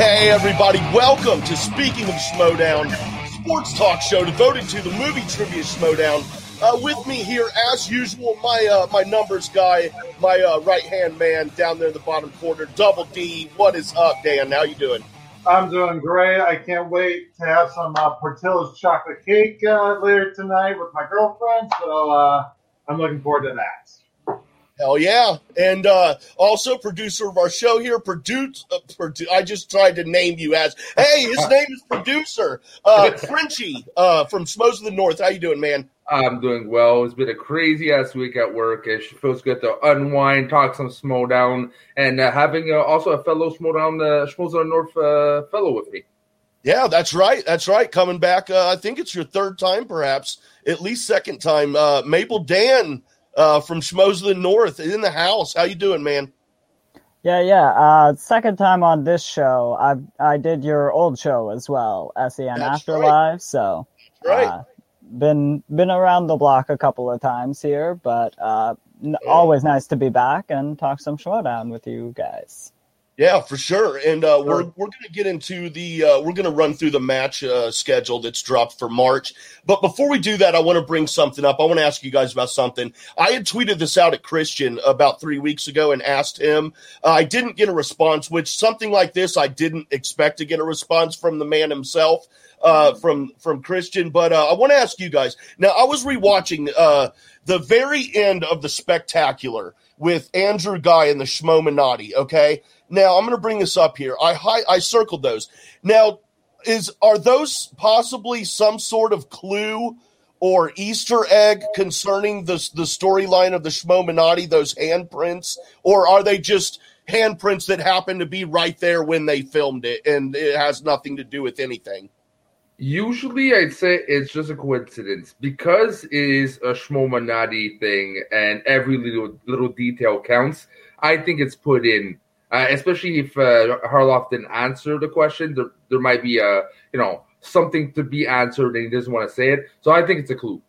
Hey, everybody, welcome to Speaking of Schmoedown, sports talk show devoted to the movie trivia Schmoedown. Uh, with me here, as usual, my uh, my numbers guy, my uh, right hand man down there in the bottom corner, Double D. What is up, Dan? How you doing? I'm doing great. I can't wait to have some uh, Portillo's chocolate cake uh, later tonight with my girlfriend. So uh, I'm looking forward to that. Hell yeah. And uh, also producer of our show here, produce, uh, produ- I just tried to name you as, hey, his name is producer, uh, Frenchie uh, from Schmoes of the North. How you doing, man? I'm doing well. It's been a crazy ass week at work. It feels good to unwind, talk some Schmoedown, and uh, having uh, also a fellow Schmoedown, uh, Schmoes of the North uh, fellow with me. Yeah, that's right. That's right. Coming back, uh, I think it's your third time, perhaps, at least second time. Uh, Maple Dan uh, from Schmoes of the North in the house. How you doing, man? Yeah, yeah. Uh, second time on this show. I I did your old show as well, SEN That's Afterlife. right. So Right. uh, been been around the block a couple of times here, but uh, n- Yeah. always nice to be back and talk some Schmoedown with you guys. Yeah, for sure. And uh, we're we're going to get into the uh, we're going to run through the match uh, schedule that's dropped for March. But before we do that, I want to bring something up. I want to ask you guys about something. I had tweeted this out at Kristian about three weeks ago and asked him. Uh, I didn't get a response. Which something like this, I didn't expect to get a response from the man himself. Uh, from from Kristian, but uh, I want to ask you guys. Now, I was rewatching uh, the very end of the spectacular with Andrew Guy and the Schmoeminati. Okay, now I'm going to bring this up here. I hi- I circled those. Now, is are those possibly some sort of clue or Easter egg concerning the the storyline of the Schmoeminati? Those handprints, or are they just handprints that happen to be right there when they filmed it, and it has nothing to do with anything? Usually, I'd say it's just a coincidence because it is a Schmoeminati thing, and every little little detail counts. I think it's put in, uh, especially if uh, Harloff didn't answer the question. There, there might be a you know something to be answered, and he doesn't want to say it. So I think it's a clue.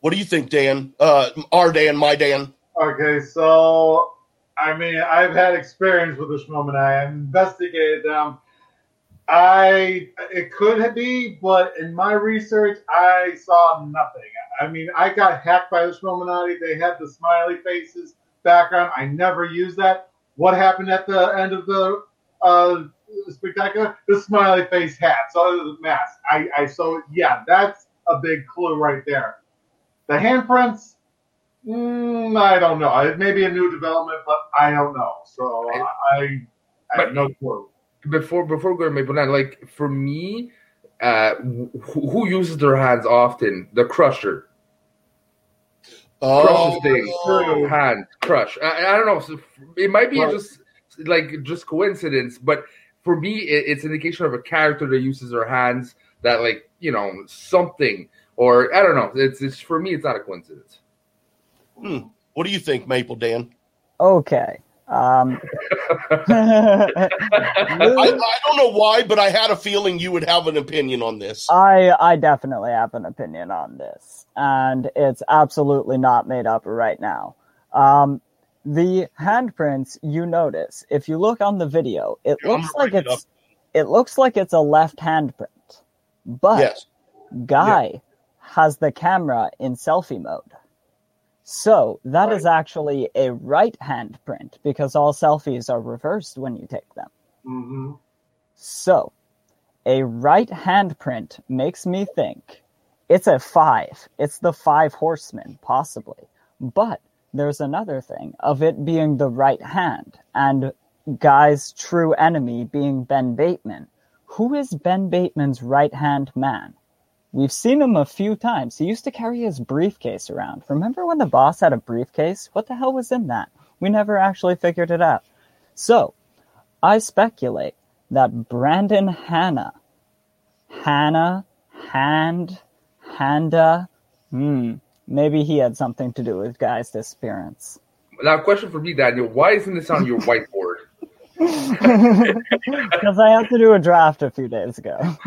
What do you think, Dan? Uh, our Dan, my Dan. Okay, so I mean, I've had experience with the Shmoman. I investigated them. I it could be, but in my research, I saw nothing. I mean, I got hacked by the Schmoeminati. They had the smiley faces background. I never used that. What happened at the end of the uh, spectacular? The smiley face hat. So a mask. I, I so yeah, that's a big clue right there. The handprints. Mm, I don't know. It may be a new development, but I don't know. So I, I have no clue. Before before going to Maple Nine, like for me, uh, who, who uses their hands often? The Crusher. Crushes thing. Oh. hand crush. I, I don't know. It might be Right. just like just coincidence, but for me, it, it's indication of a character that uses their hands. That like you know something, or I don't know. It's it's for me. It's not a coincidence. What do you think, Maple Dan? Okay. Um, I, I don't know why, but I had a feeling you would have an opinion on this. I I definitely have an opinion on this, and it's absolutely not made up right now. Um, the handprints you notice, if you look on the video, it Yeah, looks like it's it looks like it's a left handprint, but yes. Guy has the camera in selfie mode. So that is actually a right hand print because all selfies are reversed when you take them. hmm So, a right hand print makes me think it's a five. It's the five horsemen, possibly. But there's another thing of it being the right hand and Guy's true enemy being Ben Bateman. Who is Ben Bateman's right hand man? We've seen him a few times. He used to carry his briefcase around. Remember when the boss had a briefcase? What the hell was in that? We never actually figured it out. So, I speculate that Brandon Hanna, Hannah, Hand, Handa, hmm, maybe he had something to do with Guy's disappearance. Now, a question for me, Daniel: Why isn't this on your whiteboard? Because I had to do a draft a few days ago.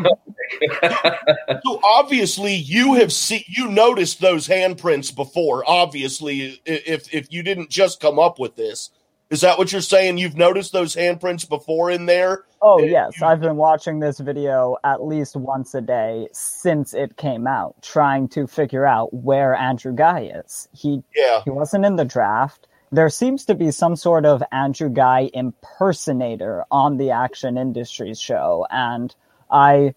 So obviously you have seen you noticed those handprints before. Obviously, if if you didn't just come up with this, Is that what you're saying? You've noticed those handprints before in there? Oh yes, I've been watching this video at least once a day since it came out, trying to figure out where Andrew Guy is. He Yeah. he wasn't in the draft. There seems to be some sort of Andrew Guy impersonator on the Action Industries show, and I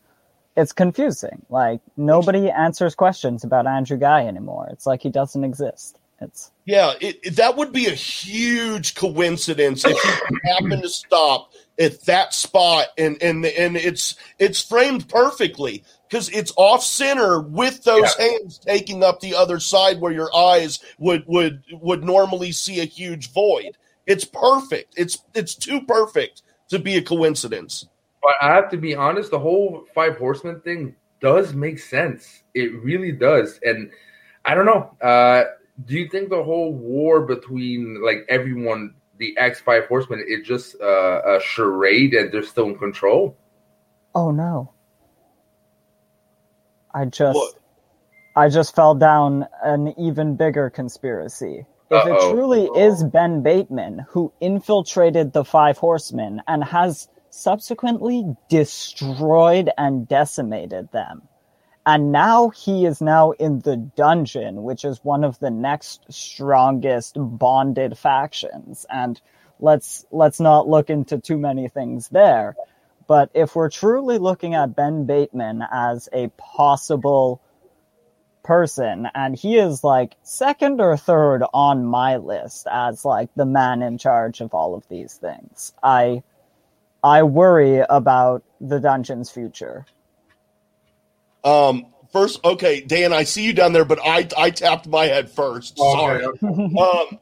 it's confusing. Like nobody answers questions about Andrew Guy anymore. It's like he doesn't exist. It's Yeah, it, it- that would be a huge coincidence if you happen to stop at that spot and and and it's it's framed perfectly because it's off center with those hands taking up the other side where your eyes would would would normally see a huge void. It's perfect. It's it's too perfect to be a coincidence. But I have to be honest, the whole five horsemen thing does make sense. It really does. And I don't know. Uh, do you think the whole war between like everyone, the X five horsemen, is just uh, a charade and they're still in control? oh no. I just? I just fell down an even bigger conspiracy. If it Uh-oh. truly is Ben Bateman who infiltrated the Five Horsemen and has subsequently destroyed and decimated them, and now he is now in the dungeon, which is one of the next strongest bonded factions, and let's let's not look into too many things there. But if we're truly looking at Ben Bateman as a possible person and he is like second or third on my list as like the man in charge of all of these things i i worry about the dungeon's future Um, first, okay, Dan, I see you down there, but I I tapped my head first. Sorry. Okay. um,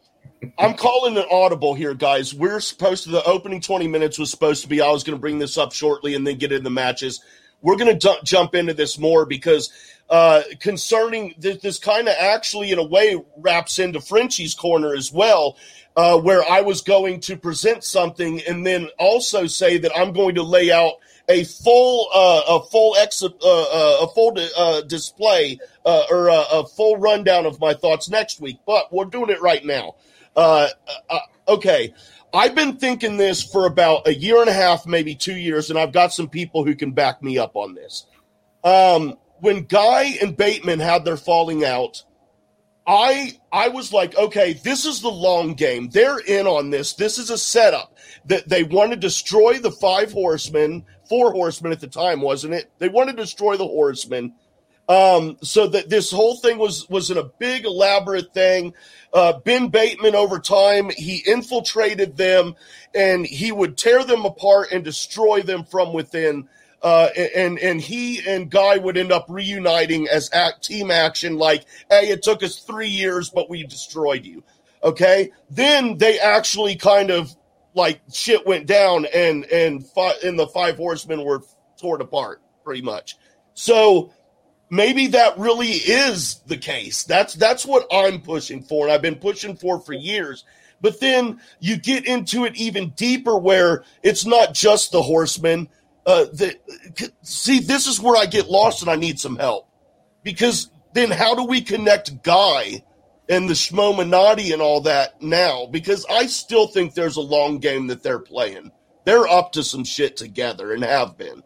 I'm calling an audible here, guys. We're supposed to, the opening 20 minutes was supposed to be, I was going to bring this up shortly and then get into the matches. We're going to du- jump into this more because uh, concerning th- this kind of actually, in a way, wraps into Frenchie's corner as well, uh, where I was going to present something and then also say that I'm going to lay out a full uh, a full ex uh, uh, a full uh, display uh, or uh, a full rundown of my thoughts next week. But we're doing it right now. Uh, uh, okay, I've been thinking this for about a year and a half, maybe two years, and I've got some people who can back me up on this. Um, when Guy and Bateman had their falling out, I I was like, okay, this is the long game. They're in on this. This is a setup that they want to destroy the five horsemen, four horsemen at the time, wasn't it? They want to destroy the horsemen. Um, so that this whole thing was was in a big elaborate thing. Uh, ben Bateman over time he infiltrated them and he would tear them apart and destroy them from within. Uh, and and he and Guy would end up reuniting as act, team action. Like, hey, it took us three years, but we destroyed you. Okay, then they actually kind of like shit went down, and and fi- and the five horsemen were torn apart pretty much. So maybe that really is the case. That's that's what I'm pushing for, and I've been pushing for for years. But then you get into it even deeper, where it's not just the horsemen. Uh, the, see, this is where I get lost, and I need some help because then how do we connect Guy and the Schmoeminati and all that now? Because I still think there's a long game that they're playing. They're up to some shit together and have been.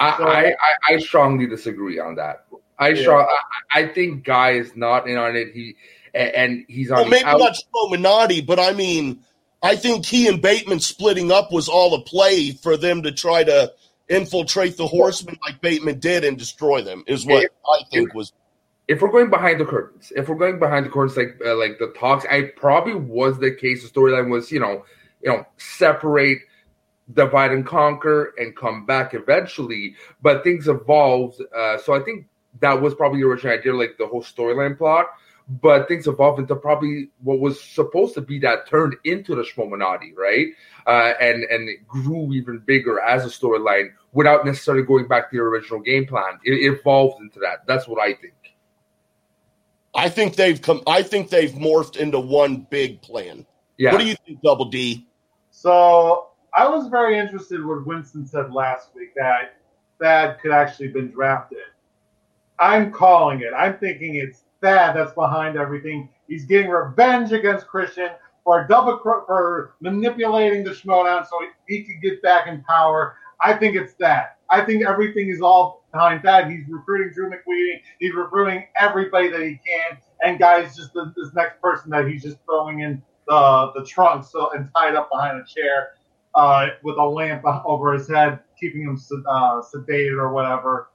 I, So- I, I, I strongly disagree on that. I Yeah. strong, I, I think Guy is not in on it. He and, he's on Well, maybe out- not Schmoeminati, but I mean, I think he and Bateman splitting up was all a play for them to try to infiltrate the horsemen like Bateman did and destroy them. Is what If- I think was. if we're going behind the curtains, if we're going behind the curtains, like uh, like the talks, I probably was the case. The storyline was, you know, you know, separate, divide and conquer, and come back eventually. But things evolved, uh, so I think that was probably the original idea, like the whole storyline plot. But things evolved into probably what was supposed to be that turned into the Schmoeminati, right? Uh, and and it grew even bigger as a storyline without necessarily going back to the original game plan. It, it evolved into that. That's what I think. I think they've come. I think they've morphed into one big plan. Yeah. What do you think, Double D? So I was very interested what Winston said last week that Thad could actually have been drafted. I'm calling it. I'm thinking it's Thad that's behind everything. He's getting revenge against Kristian for double for manipulating the Schmoedown so he, he could get back in power. I think it's that. I think everything is all behind that. He's recruiting Drew McWeeny. He's recruiting everybody that he can. And guys, just the, this next person that he's just throwing in the the trunk so and tied up behind a chair uh, with a lamp over his head, keeping him uh, sedated or whatever.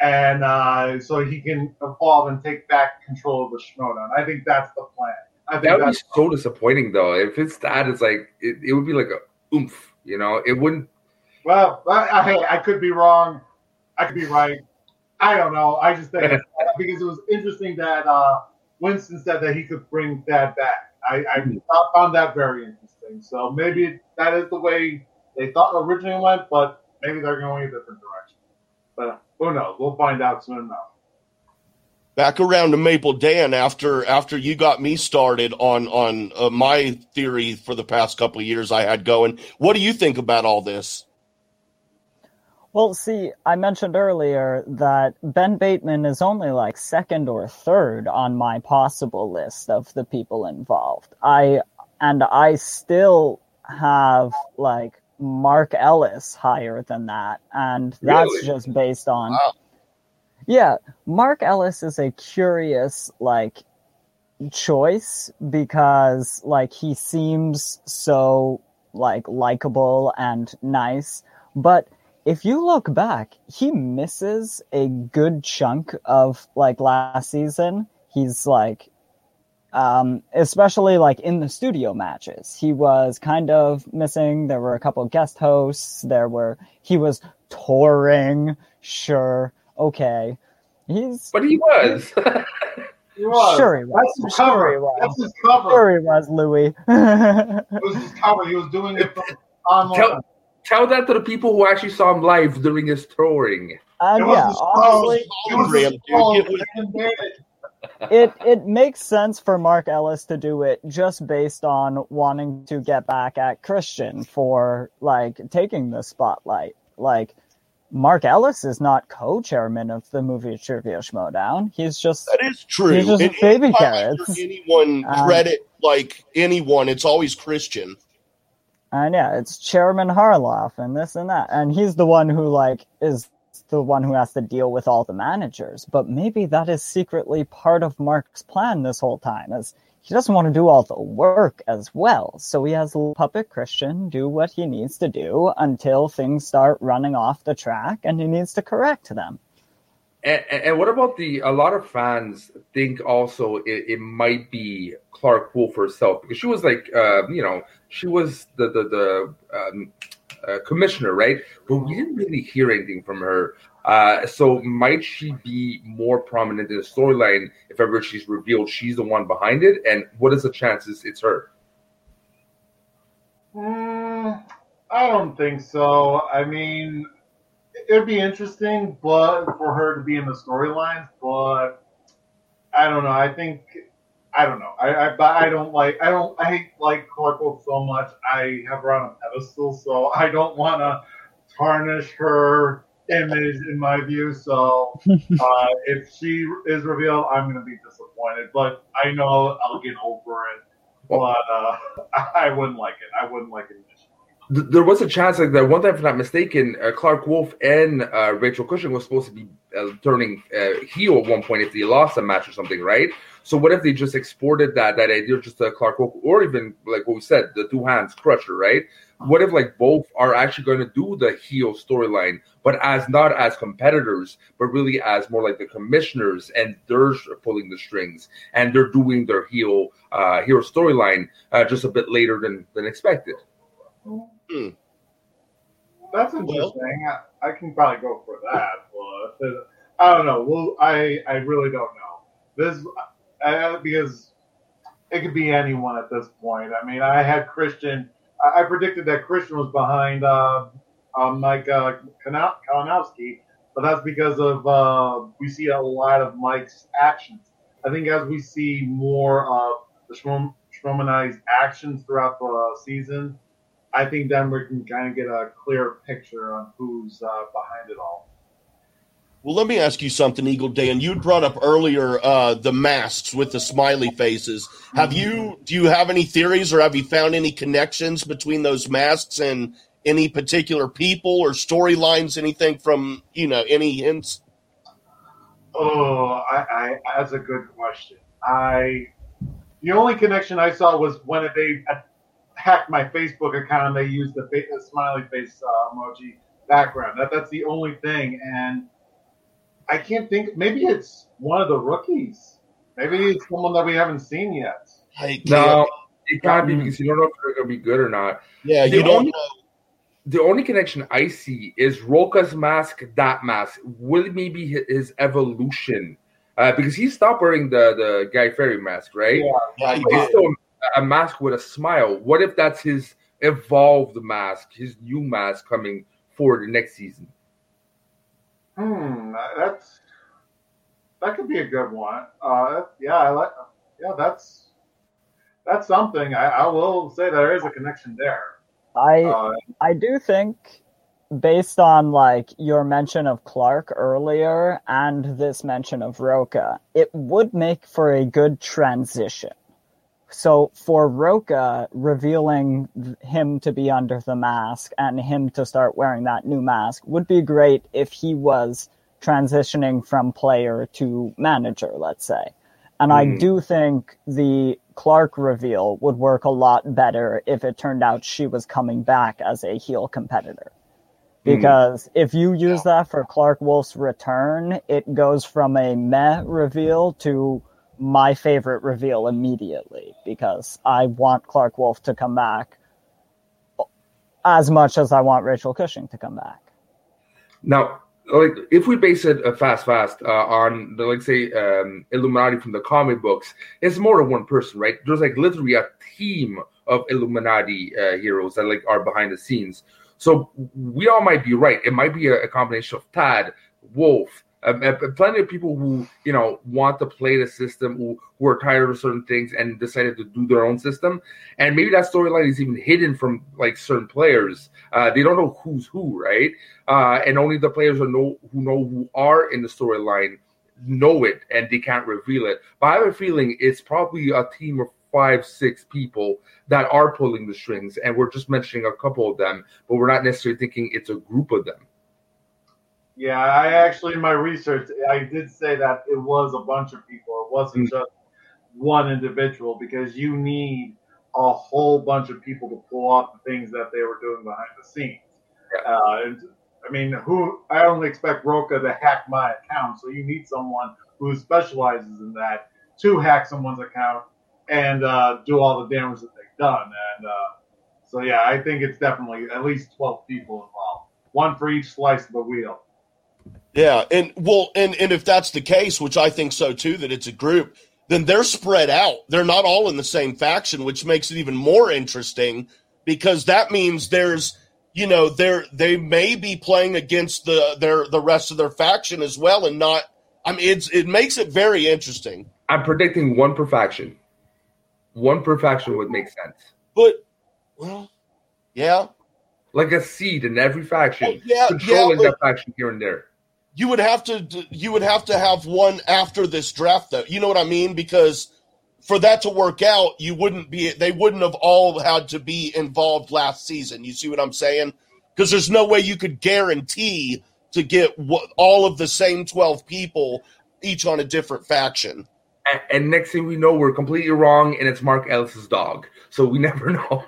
And uh, so he can evolve and take back control of the Schmoedown. I think that's the plan. I think that would be so disappointing, though. If it's that, it's like it, it would be like a oomph. You know, it wouldn't. Well, I, I, I could be wrong. I could be right. I don't know. I just think because it was interesting that uh, Winston said that he could bring that back. I, I hmm. found that very interesting. So maybe that is the way they thought originally went, but maybe they're going a different direction. But who knows? We'll find out soon enough. Back around to Maple Dan after after you got me started on on uh, my theory for the past couple of years I had going. What do you think about all this? Well, see, I mentioned earlier that Ben Bateman is only like second or third on my possible list of the people involved. I and I still have like Mark Ellis higher than that, and that's really? just based on. Wow. Yeah, Mark Ellis is a curious like choice because like he seems so like likable and nice, but if you look back, he misses a good chunk of like last season. He's like, um, especially like in the studio matches, he was kind of missing. There were a couple guest hosts. There were he was touring. Sure, okay, he's but he was. He was. Sure he was. That's his cover. Sure he was. That's his cover. Sure he was, Louis. it was his cover. He was doing it from online. Tell, Tell that to the people who actually saw him live during his touring. Uh, yeah, honestly, it it makes sense for Mark Ellis to do it just based on wanting to get back at Kristian for like taking the spotlight. Like Mark Ellis is not co-chairman of the movie Trivia Schmoedown. He's just that is true. He's just and baby carrots. Anyone um, credit like anyone? It's always Kristian. And yeah, it's Chairman Harloff and this and that. And he's the one who like is the one who has to deal with all the managers. But maybe that is secretly part of Mark's plan this whole time, as he doesn't want to do all the work as well. So he has puppet Kristian do what he needs to do until things start running off the track and he needs to correct them. And, and, what about the? A lot of fans think also it, it might be Clarke Wolfe herself because she was like, uh, you know, she was the the, the um, uh, commissioner, right? But we didn't really hear anything from her. Uh, so might she be more prominent in the storyline if ever she's revealed she's the one behind it? And what is the chances it's her? Mm, I don't think so. I mean, it'd be interesting, but for her to be in the storylines, but I don't know. I think I don't know. I I, I don't like I don't I hate like Clarke so much. I have her on a pedestal, so I don't want to tarnish her image in my view. So uh, if she is revealed, I'm going to be disappointed. But I know I'll get over it. But uh, I wouldn't like it. I wouldn't like it there was a chance like that one time, if I'm not mistaken, uh, Clarke Wolfe and uh, Rachel Cushing was supposed to be uh, turning uh, heel at one point if they lost a match or something, right? So what if they just exported that that idea just to Clarke Wolfe, or even like what we said, the two hands crusher, right? What if like both are actually going to do the heel storyline, but as not as competitors, but really as more like the commissioners, and they're pulling the strings, and they're doing their heel uh, hero storyline uh, just a bit later than than expected. Hmm. That's interesting. Well, I, I, can probably go for that, but I don't know. Well, I I really don't know. This uh, because it could be anyone at this point. I mean, I had Kristian. I, I predicted that Kristian was behind uh, uh, Mike uh, Kalinowski, but that's because of uh, we see a lot of Mike's actions. I think as we see more of the Schmoeminati's actions throughout the season, I think then we can kind of get a clear picture on who's uh, behind it all. Well, let me ask you something, Eagle Dan. You brought up earlier uh, the masks with the smiley faces. Have you? Do you have any theories, or have you found any connections between those masks and any particular people or storylines? Anything from you know any hints? Oh, I, I that's a good question. I the only connection I saw was when they hacked my Facebook account and they used the, the smiley face uh, emoji background. That that's the only thing, and I can't think. Maybe it's one of the rookies. Maybe it's someone that we haven't seen yet. No, it can't be because you don't know if they're going to be good or not. Yeah, the you don't only, know. The only connection I see is Rocha's mask, that mask. Will it maybe his evolution? Uh, because he stopped wearing the, the Guy Fieri mask, right? Yeah, yeah he he's still a mask with a smile. What if that's his evolved mask, his new mask coming for the next season? Hmm, that's that could be a good one. Uh, yeah, I like. Yeah, that's that's something. I, I will say there is a connection there. I uh, I do think, based on like your mention of Clarke earlier and this mention of Roca, it would make for a good transition. So for Rocha, revealing him to be under the mask and him to start wearing that new mask would be great if he was transitioning from player to manager, let's say. And mm. I hmm. do think the Clarke reveal would work a lot better if it turned out she was coming back as a heel competitor. Hmm. Because mm. if you use yeah. that for Clarke Wolfe's return, it goes from a meh reveal to my favorite reveal immediately because I want Clarke Wolfe to come back as much as I want Rachel Cushing to come back. Now, like if we base it uh, fast, fast uh, on the like say um, Illuminati from the comic books, it's more than one person, right? There's like literally a team of Illuminati uh, heroes that like are behind the scenes. So we all might be right. It might be a, a combination of Tad, Wolfe, um, plenty of people who you know want to play the system, who, who are tired of certain things and decided to do their own system, and maybe that storyline is even hidden from like certain players. Uh, they don't know who's who, right? Uh, and only the players who know who know who are in the storyline know it, and they can't reveal it. But I have a feeling it's probably a team of five, six people that are pulling the strings, and we're just mentioning a couple of them, but we're not necessarily thinking it's a group of them. Yeah, I actually in my research I did say that it was a bunch of people. It wasn't mm-hmm. just one individual because you need a whole bunch of people to pull off the things that they were doing behind the scenes. Yeah. Uh, and, I mean, who I only expect Roca to hack my account, so you need someone who specializes in that to hack someone's account and uh, do all the damage that they've done. And uh, so, yeah, I think it's definitely at least twelve people involved, one for each slice of the wheel. Yeah, and well, and and if that's the case, which I think so too, that it's a group, then they're spread out. They're not all in the same faction, which makes it even more interesting because that means there's you know they're they may be playing against the their the rest of their faction as well, and not. I mean, it's it makes it very interesting. I'm predicting one per faction. One per faction would make sense. But well, yeah, like a seed in every faction, oh, yeah, controlling yeah, that faction here and there you would have to you would have to have one after this draft though. You know what i mean? Because for that to work out you wouldn't be they wouldn't have all had to be involved last season. You see what i'm saying? Because there's no way you could guarantee to get all of the same 12 people each on a different faction. And, and next thing we know we're completely wrong and it's mark ellis's dog. So we never know.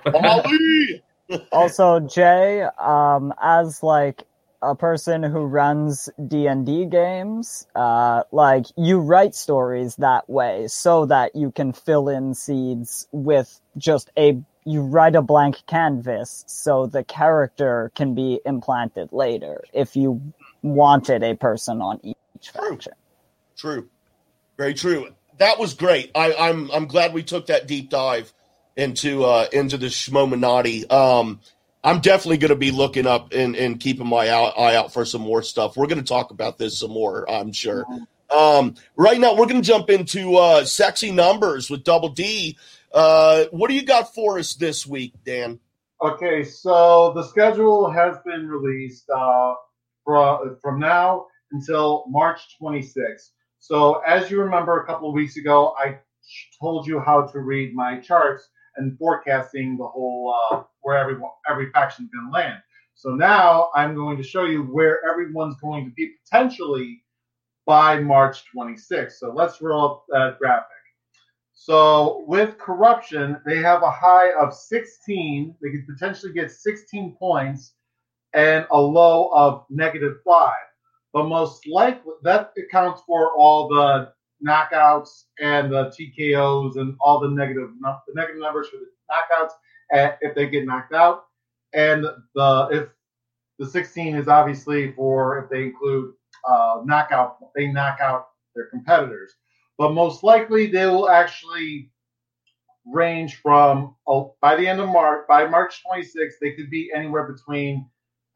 Also jay um as like a person who runs D&D games, uh, like you write stories that way so that you can fill in seeds with just a you write a blank canvas so the character can be implanted later if you wanted a person on each faction. True. Very true. That was great. I, I'm I'm glad we took that deep dive into uh into the Schmoeminati. Um I'm definitely going to be looking up and, and keeping my eye out for some more stuff. We're going to talk about this some more, I'm sure. Um, right now, we're going to jump into uh, sexy numbers with Double D. Uh, what do you got for us this week, Dan? Okay, so the schedule has been released uh, from, from now until March 26th. So, as you remember, a couple of weeks ago, I told you how to read my charts and forecasting the whole uh, where every every faction is going to land. So now I'm going to show you where everyone's going to be potentially by March 26th. So let's roll up that graphic. So with corruption, they have a high of 16. They could potentially get 16 points and a low of negative five. But most likely, that accounts for all the knockouts and the TKOs and all the negative the negative numbers for the knockouts eh, if they get knocked out, and the if the 16 is obviously for if they include uh, knockout they knock out their competitors, but most likely they will actually range from oh, by the end of March by March 26th they could be anywhere between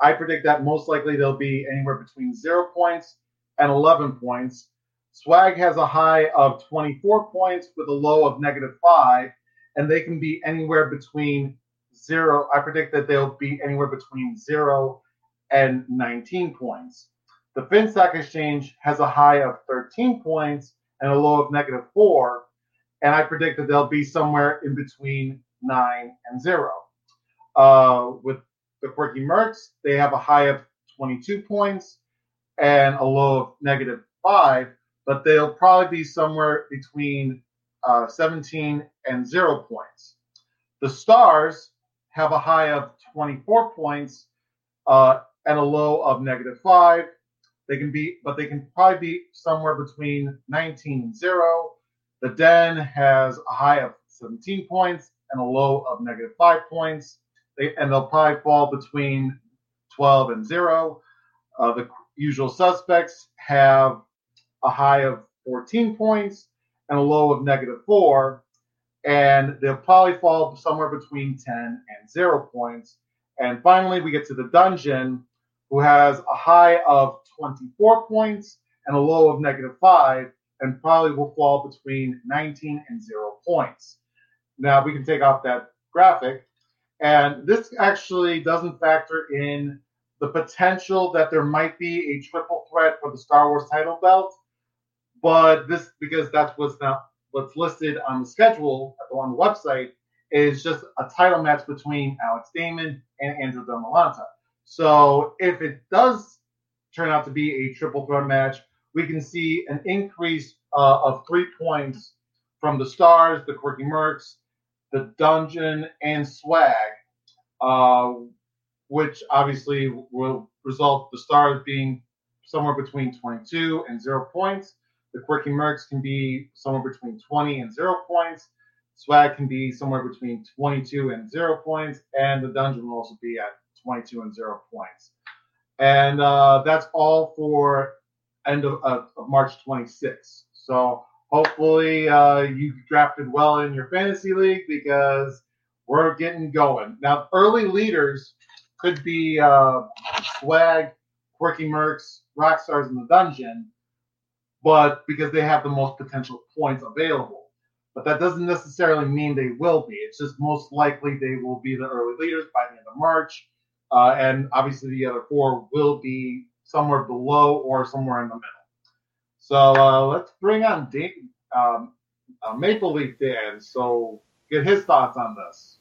I predict that most likely they'll be anywhere between zero points and 11 points. Swag has a high of 24 points with a low of negative five, and they can be anywhere between zero. I predict that they'll be anywhere between zero and 19 points. The FinStock Exchange has a high of 13 points and a low of negative four, and I predict that they'll be somewhere in between nine and zero. Uh, with the Quirky Mercs, they have a high of 22 points and a low of negative five but they'll probably be somewhere between uh, 17 and zero points. The Stars have a high of 24 points uh, and a low of negative five. They can be, but they can probably be somewhere between 19 and zero. The Den has a high of 17 points and a low of negative five points. They, and they'll probably fall between 12 and zero. Uh, the usual suspects have a high of 14 points and a low of negative four. And they'll probably fall somewhere between 10 and zero points. And finally, we get to the dungeon, who has a high of 24 points and a low of negative five, and probably will fall between 19 and zero points. Now we can take off that graphic. And this actually doesn't factor in the potential that there might be a triple threat for the Star Wars title belt but this because that's what's not what's listed on the schedule on the website is just a title match between Alex Damon and Andrew Demolanta. So if it does turn out to be a triple threat match, we can see an increase uh, of three points from the Stars, the Quirky Mercs, the Dungeon, and Swag, uh, which obviously will result the Stars being somewhere between 22 and zero points, the quirky mercs can be somewhere between 20 and zero points. Swag can be somewhere between 22 and zero points, and the dungeon will also be at 22 and zero points. And uh, that's all for end of, of March 26th. So hopefully uh, you drafted well in your fantasy league because we're getting going. Now, early leaders could be uh, Swag, Quirky Mercs, Rockstars in the Dungeon but because they have the most potential points available. But that doesn't necessarily mean they will be. It's just most likely they will be the early leaders by the end of March. Uh, and obviously the other four will be somewhere below or somewhere in the middle. So uh, let's bring on Dan, um, uh, Maple Leaf Dan. So get his thoughts on this.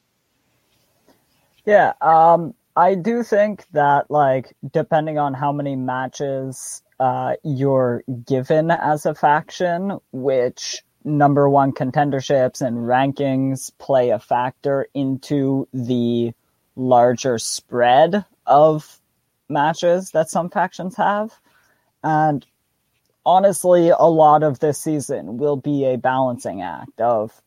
Yeah, um, I do think that like depending on how many matches uh, you're given as a faction, which number one contenderships and rankings play a factor into the larger spread of matches that some factions have. And honestly, a lot of this season will be a balancing act of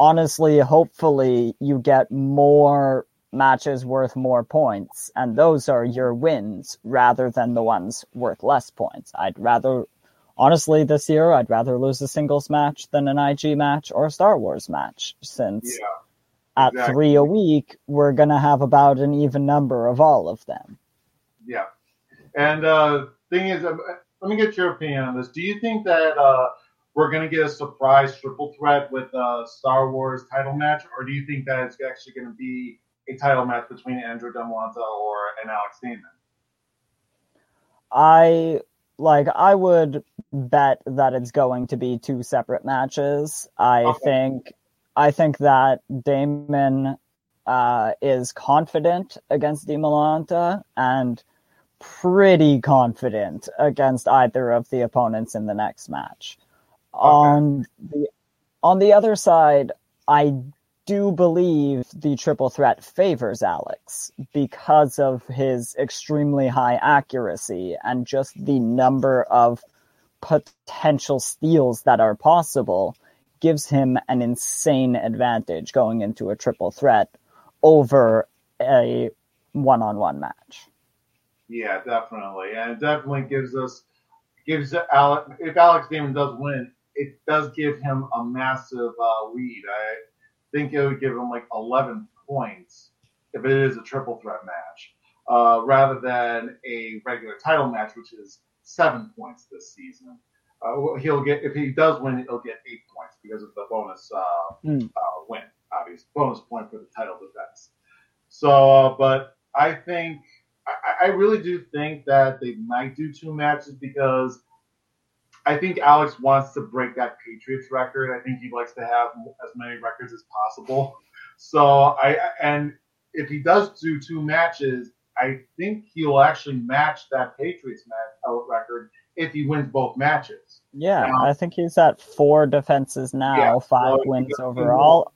honestly, hopefully, you get more matches worth more points, and those are your wins rather than the ones worth less points. I'd rather, honestly, this year, I'd rather lose a singles match than an IG match or a Star Wars match, since yeah, exactly. at three a week, we're going to have about an even number of all of them. Yeah. And uh, thing is, um, let me get your opinion on this. Do you think that uh, we're going to get a surprise triple threat with a Star Wars title match, or do you think that it's actually going to be a title match between Andrew Demolanta or an Alex Damon? I like I would bet that it's going to be two separate matches. I okay. think I think that Damon uh, is confident against Di Milanta and pretty confident against either of the opponents in the next match. Okay. On the on the other side, I do believe the triple threat favors Alex because of his extremely high accuracy and just the number of potential steals that are possible gives him an insane advantage going into a triple threat over a one-on-one match. Yeah, definitely, and it definitely gives us gives Alex if Alex Damon does win, it does give him a massive uh, lead. I think it would give him like 11 points if it is a triple threat match, uh, rather than a regular title match, which is seven points this season. Uh, he'll get if he does win, he'll get eight points because of the bonus uh, mm. win, obviously bonus point for the title defense. So, uh, but I think I, I really do think that they might do two matches because I think Alex wants to break that Patriots record. I think he likes to have as many records as possible. So I and if he does do two matches, I think he'll actually match that Patriots match uh, record if he wins both matches. Yeah, now, I think he's at four defenses now, yeah, five wins overall.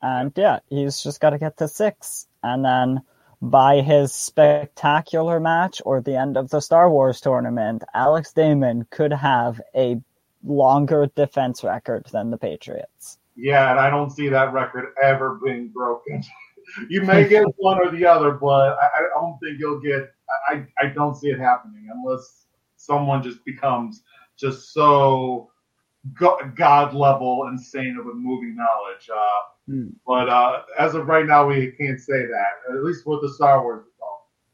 And yeah, he's just got to get to six. And then by his spectacular match or the end of the Star Wars tournament, Alex Damon could have a longer defense record than the Patriots. Yeah, and I don't see that record ever being broken. you may get one or the other, but I, I don't think you'll get. I, I don't see it happening unless someone just becomes just so god level insane of a moving knowledge. Uh, Hmm. But uh, as of right now, we can't say that. At least with the Star Wars,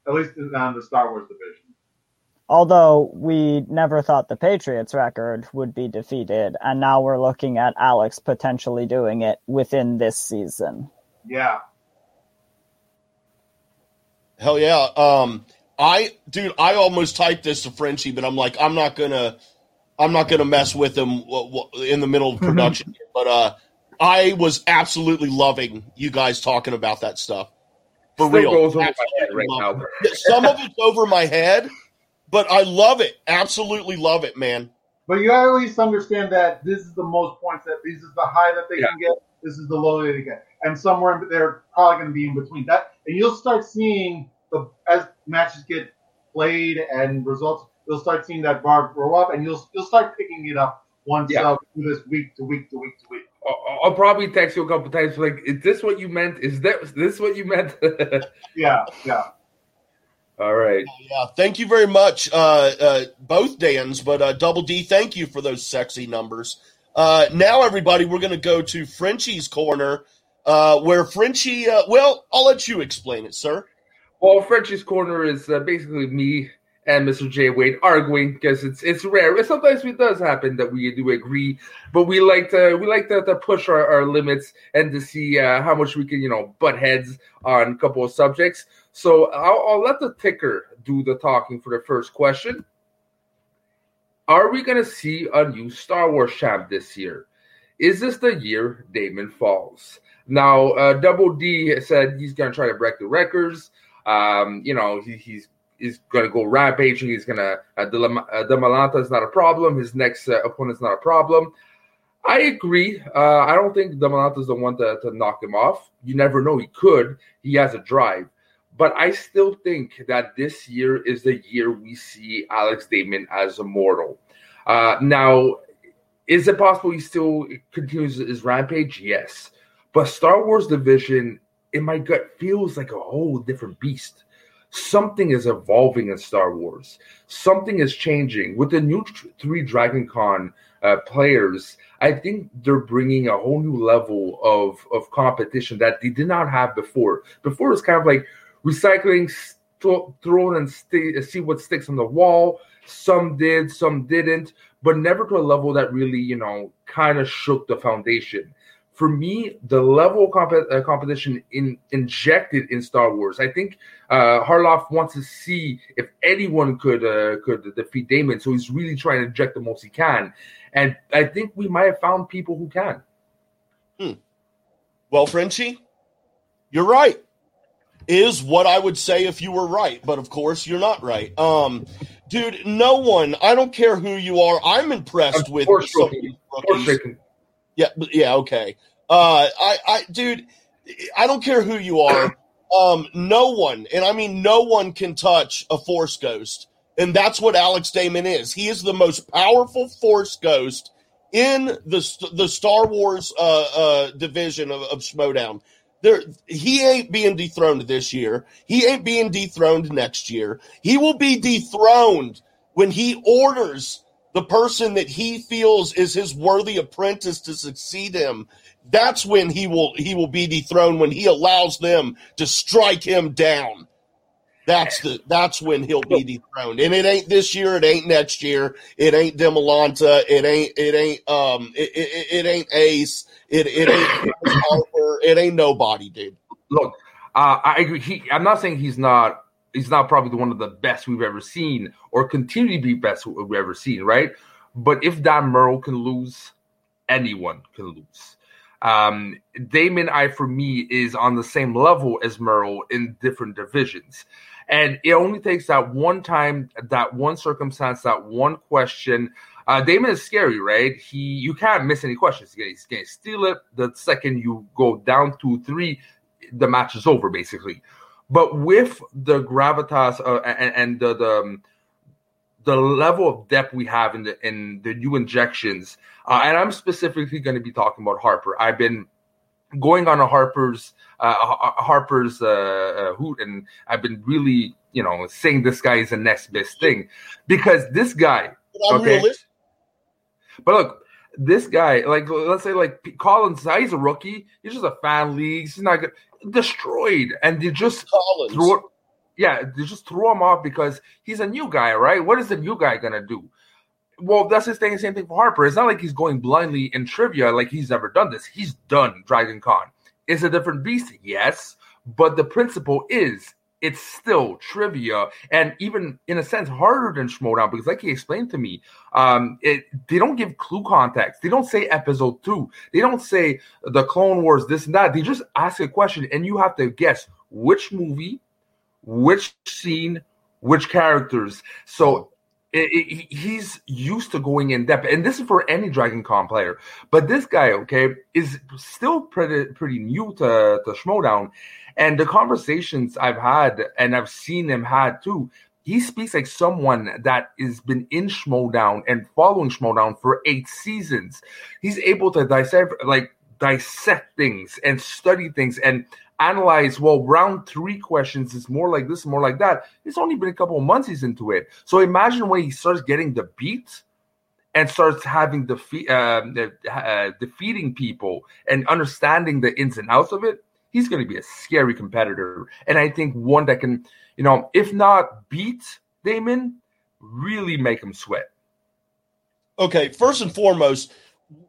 at least on the Star Wars division. Although we never thought the Patriots record would be defeated, and now we're looking at Alex potentially doing it within this season. Yeah. Hell yeah. Um, I, dude, I almost typed this to Frenchie, but I'm like, I'm not gonna, I'm not gonna mess with him in the middle of production. but uh, I was absolutely loving you guys talking about that stuff. For Still real. Goes over my head right now. Some of it's over my head, but I love it. Absolutely love it, man. But you gotta at least understand that this is the most points that this is the high that they yeah. can get. This is the low that they get, and somewhere they're probably going to be in between that. And you'll start seeing the as matches get played and results. You'll start seeing that bar grow up, and you'll you'll start picking it up once yeah. uh, this week to week to week to week. I'll probably text you a couple times like, "Is this what you meant? Is that is this what you meant?" yeah, yeah. All right. Yeah, thank you very much, uh, uh, both Dans, but uh, Double D, thank you for those sexy numbers. Uh, now, everybody, we're going to go to Frenchie's corner, uh, where Frenchie. Uh, well, I'll let you explain it, sir. Well, Frenchie's corner is basically me and Mr. J Wade arguing because it's it's rare. Sometimes it does happen that we do agree, but we like to we like to, to push our, our limits and to see uh, how much we can you know butt heads on a couple of subjects. So I'll, I'll let the ticker do the talking for the first question. Are we going to see a new Star Wars champ this year? Is this the year Damon falls? Now, uh, Double D said he's going to try to break the records. Um, you know, he, he's is going to go rampaging. He's going to uh, Demalanta uh, is not a problem. His next uh, opponent is not a problem. I agree. Uh, I don't think Demalanta is the one to, to knock him off. You never know. He could. He has a drive. But I still think that this year is the year we see Alex Damon as immortal. Uh, now, is it possible he still continues his rampage? Yes. But Star Wars Division, in my gut, feels like a whole different beast something is evolving in Star Wars. Something is changing with the new three Dragon Con uh, players. I think they're bringing a whole new level of of competition that they did not have before. Before it was kind of like recycling, st- throwing and st- see what sticks on the wall. Some did, some didn't, but never to a level that really, you know, kind of shook the foundation. For me, the level of comp- uh, competition in injected in Star Wars, I think uh, Harloff wants to see if anyone could uh, could defeat Damon, So he's really trying to inject the most he can, and I think we might have found people who can. Hmm. Well, Frenchie, you're right. Is what I would say if you were right, but of course you're not right. Um, dude, no one. I don't care who you are. I'm impressed with some of these rookies. Yeah, yeah, okay. Uh, I, I, dude, I don't care who you are. Um, no one, and I mean no one, can touch a Force Ghost, and that's what Alex Damon is. He is the most powerful Force Ghost in the the Star Wars uh, uh, division of, of Schmoedown. There, he ain't being dethroned this year. He ain't being dethroned next year. He will be dethroned when he orders the person that he feels is his worthy apprentice to succeed him that's when he will he will be dethroned when he allows them to strike him down. That's the that's when he'll be dethroned. And it ain't this year it ain't next year it ain't demolanta it ain't it ain't um it, it, it ain't ace it, it ain't it ain't nobody dude. Look uh, i agree he, i'm not saying he's not he's not probably one of the best we've ever seen or continue to be best we've ever seen right? But if Dan Murrell can lose, anyone can lose. Um, Damon I for me is on the same level as Murrell in different divisions. And it only takes that one time, that one circumstance, that one question. Uh, Damon is scary, right? He you can't miss any questions. He's to steal it. The second you go down to three, the match is over, basically. But with the gravitas uh, and, and, the, the um, the level of depth we have in the in the new injections, uh, and I'm specifically going to be talking about Harper. I've been going on a Harper's uh, Harper's uh, uh, hoot, and I've been really you know saying this guy is the next best thing because this guy. Okay, but look, this guy, like let's say like Collins, he's a rookie. He's just a fan league. He's not good. Destroyed, and they just Collins. threw it yeah, they just throw him off because he's a new guy, right? What is the new guy gonna do? Well, that's the same thing for Harper. It's not like he's going blindly in trivia like he's never done this. He's done Dragon Con. It's a different beast, yes, but the principle is it's still trivia and even in a sense harder than Schmoedown because, like he explained to me, um, it they don't give clue context. They don't say episode two. They don't say the Clone Wars, this and that. They just ask a question and you have to guess which movie which scene, which characters. So it, it, he's used to going in depth, and this is for any Dragon Con player. But this guy, okay, is still pretty pretty new to to Schmoedown, and the conversations I've had and I've seen him had too. He speaks like someone that has been in Schmoedown and following Schmoedown for eight seasons. He's able to dissect like dissect things and study things and analyze well round three questions is more like this more like that. It's only been a couple of months he's into it. So imagine when he starts getting the beat and starts having defeat uh, uh, defeating people and understanding the ins and outs of it he's going to be a scary competitor. And i think one that can you know if not beat Damon really make him sweat. Okay first and foremost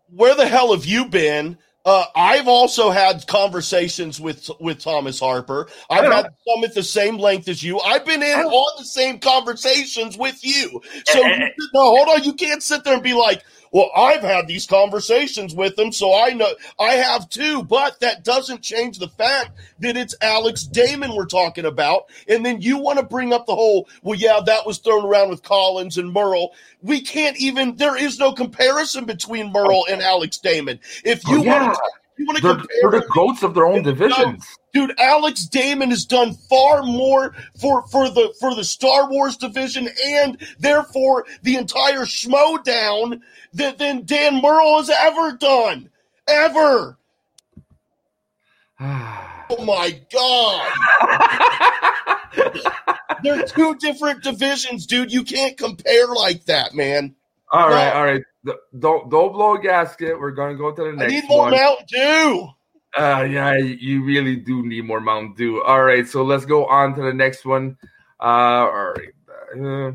where the hell have you been uh, I've also had conversations with with Thomas Harper. I've oh. had some at the same length as you. I've been in oh. on the same conversations with you. So eh, you, eh, eh. no, hold on. You can't sit there and be like, "Well, I've had these conversations with them, so I know I have too." But that doesn't change the fact that it's Alex Damon we're talking about. And then you want to bring up the whole, "Well, yeah, that was thrown around with Collins and Murrell." We can't even. There is no comparison between Murrell and Alex Damon. If you oh, yeah. want to you want to they're, compare they're the goats of their own divisions. Dude, Alex Damon has done far more for, for the for the Star Wars division and therefore the entire Schmoedown than, than Dan Murrell has ever done. Ever. oh my god. They're two different divisions, dude. You can't compare like that, man. All no. right, all right. Don't don't blow a gasket. We're gonna go to the next. I need more one. Mountain Dew. Uh, yeah, you really do need more Mountain Dew. All right, so let's go on to the next one. Uh, all right, uh,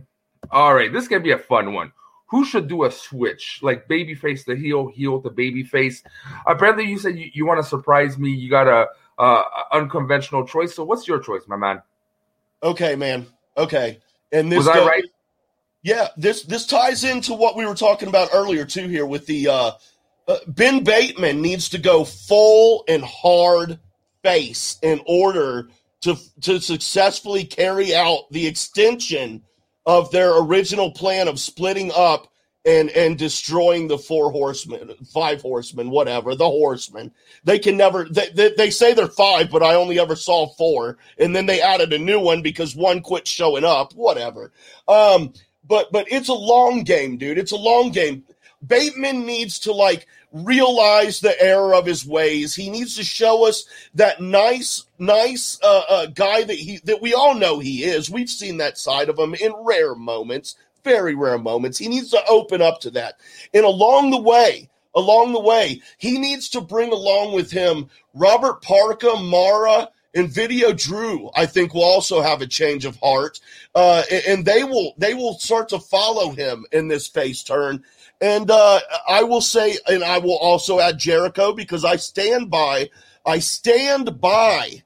all right. This is gonna be a fun one. who should do a switch, like babyface to heel, heel to babyface. Apparently, you said you, you want to surprise me. You got a uh, unconventional choice. So, what's your choice, my man? Okay, man. Okay, and this was I right? Yeah, this this ties into what we were talking about earlier too. Here with the uh, Ben Bateman needs to go full and hard face in order to to successfully carry out the extension of their original plan of splitting up and and destroying the four horsemen, five horsemen, whatever the horsemen. They can never. They, they, they say they're five, but I only ever saw four, and then they added a new one because one quit showing up. Whatever. Um, but but it's a long game, dude. It's a long game. Bateman needs to like realize the error of his ways. He needs to show us that nice, nice uh, uh, guy that he that we all know he is. We've seen that side of him in rare moments, very rare moments. He needs to open up to that, and along the way, along the way, he needs to bring along with him Robert Parka, Mara. And Video Drew, I think, will also have a change of heart, uh, and they will they will start to follow him in this face turn and uh, I will say, and I will also add Jericho because I stand by, I stand by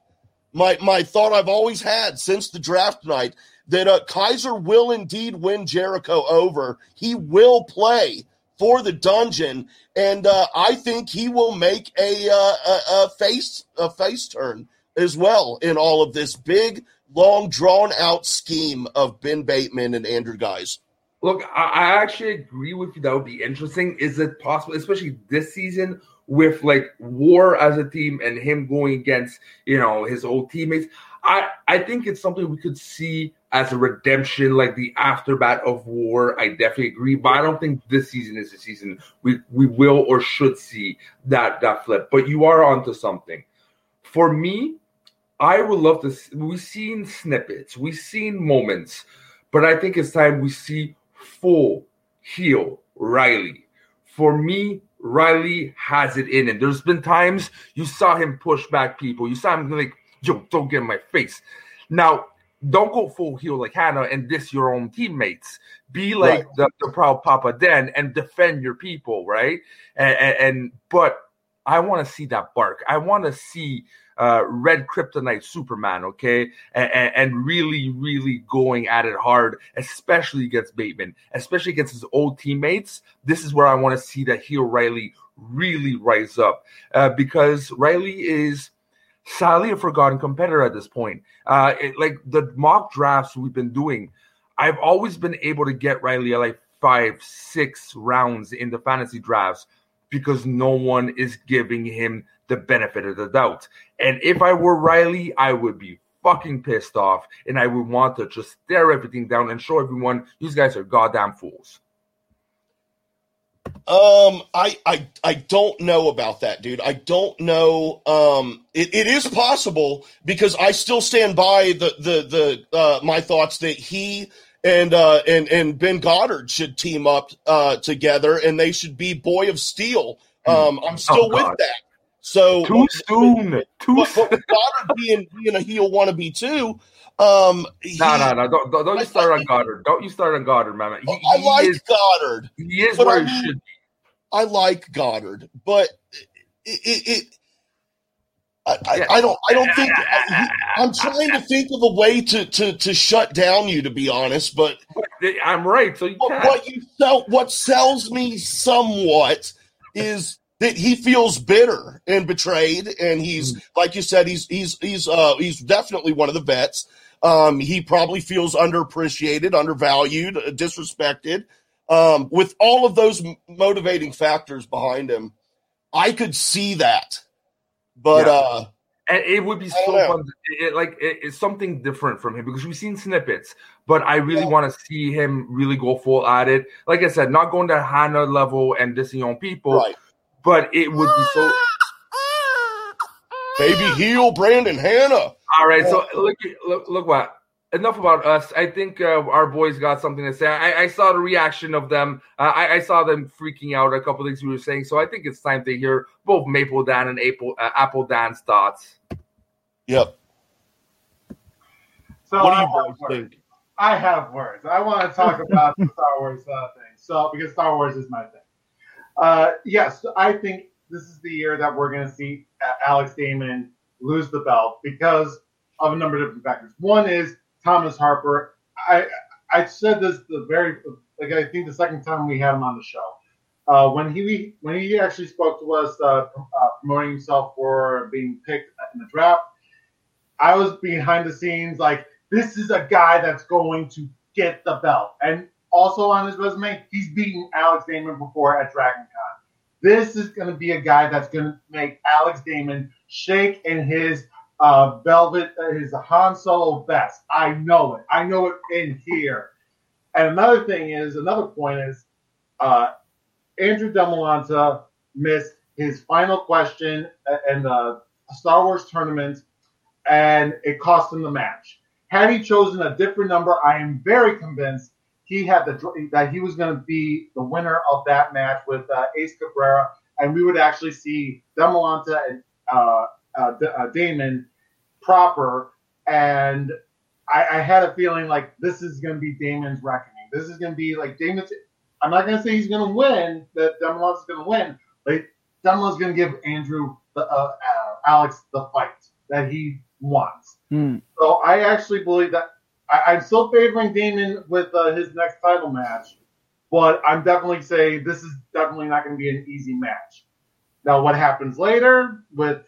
my my thought I've always had since the draft night that uh, Kaiser will indeed win Jericho over. He will play for the dungeon, and uh, I think he will make a, uh, a, a face a face turn as well in all of this big, long, drawn out scheme of Ben Bateman and Andrew Guys. Look, I actually agree with you. That would be interesting. Is it possible, especially this season, with like War as a team and him going against you know his old teammates? I I think it's something we could see as a redemption, like the aftermath of War. I definitely agree, but I don't think this season is the season we we will or should see that that flip. But you are onto something. For me, I would love to. See, We've seen snippets, we've seen moments, but I think it's time we see full heel Riley. For me, Riley has it in him. There's been times you saw him push back people. You saw him like, yo, don't get in my face. Now, don't go full heel like Hannah and diss your own teammates. Be like right. the, the, proud Papa Den and defend your people, right? And, and, and but I want to see that bark. I want to see uh, Red Kryptonite Superman, okay, and, and, really, really going at it hard, especially against Bateman, especially against his old teammates. This is where I want to see that heel Riley really rise up uh, because Riley is sadly a forgotten competitor at this point. Uh, it, like the mock drafts we've been doing, I've always been able to get Riley at like five, six rounds in the fantasy drafts because no one is giving him the benefit of the doubt. And if I were Riley, I would be fucking pissed off and I would want to just stare everything down and show everyone these guys are goddamn fools. Um, I, I, I don't know about that, dude. I don't know. Um, it, it is possible because I still stand by the, the, the, uh, my thoughts that he and, uh, and, and Ben Goddard should team up, uh, together and they should be Boy of Steel. Hmm. Um, I'm still oh, with that. So too soon. Too but, soon. But Goddard being being a heel wannabe too. Um, no, no, no! Don't, don't, don't you start on Goddard? Don't you start on Goddard, man? He, I like is, Goddard. He is where I he should be. I like Goddard, but it, it, it I, I, I, don't. I don't think. I, am trying to think of a way to, to to shut down you. To be honest, but I'm right. So you what you sell, what sells me somewhat is that he feels bitter and betrayed, and he's mm-hmm. like you said, he's he's he's uh he's definitely one of the vets. Um, he probably feels underappreciated, undervalued, uh, disrespected. Um, with all of those motivating factors behind him, I could see that. But yeah. uh and it would be so fun. It, like it, it's something different from him because we've seen snippets, but I really yeah. want to see him really go full at it. Like I said, not going to Hannah level and dissing on people, right but it would be so. Baby heel, Brandon Hannah. All right, so look, look, look what. Enough about us. I think uh, our boys got something to say. I, I saw the reaction of them. Uh, I, I, saw them freaking out a couple things we were saying. So I think it's time to hear both Maple Dan and Apple uh, Apple Dan's thoughts. Yep. So what do you think? I have words. I want to talk about the Star Wars uh, thing. So because Star Wars is my thing. Uh, yes, I think this is the year that we're going to see Alex Damon lose the belt because of a number of different factors. One is Thomas Harper. I I said this the very like I think the second time we had him on the show. Uh, when he when he actually spoke to us uh, uh, promoting himself for being picked in the draft, I was behind the scenes like this is a guy that's going to get the belt. And also on his resume, he's beaten Alex Damon before at Dragon Con. This is going to be a guy that's going to make Alex Damon shake in his uh, velvet, uh, his Han Solo vest. I know it. I know it in here. And another thing is, another point is, uh, Andrew Demolanta missed his final question in the Star Wars tournament, and it cost him the match. Had he chosen a different number, I am very convinced he had the that he was going to be the winner of that match with uh, Ace Cabrera, and we would actually see Demolanta and uh, uh, uh Damon proper. And I, I, had a feeling like this is going to be Damon's reckoning. This is going to be like Damon's. I'm not going to say he's going to win. That Demolanta's going to win, but Demolanta's going to give Andrew the uh, uh, Alex the fight that he wants. Mm. So I actually believe that I, am still favoring Damon with uh, his next title match, but I'm definitely saying this is definitely not going to be an easy match. Now, what happens later with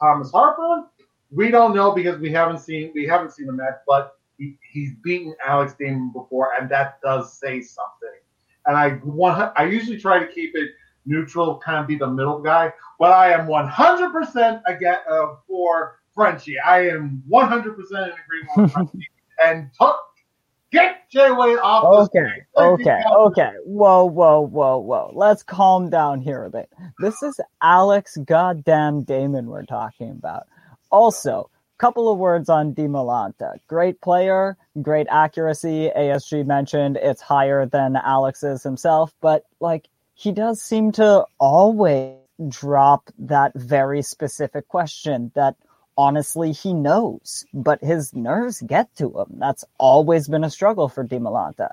Thomas Harper, we don't know because we haven't seen we haven't seen the match, but he, he's beaten Alex Damon before, and that does say something. And I want I usually try to keep it neutral, kind of be the middle guy, but I am 100% again uh, for Frenchie. I am 100% in agreement with Frenchie. And t- get Jay Wade off Okay, okay, okay. Whoa, whoa, whoa, whoa. Let's calm down here a bit. This is Alex goddamn Damon we're talking about. Also, couple of words on Demolanta. Great player, great accuracy. ASG mentioned it's higher than Alex's himself, but like he does seem to always drop that very specific question that honestly he knows, but his nerves get to him. That's always been a struggle for Demolanta.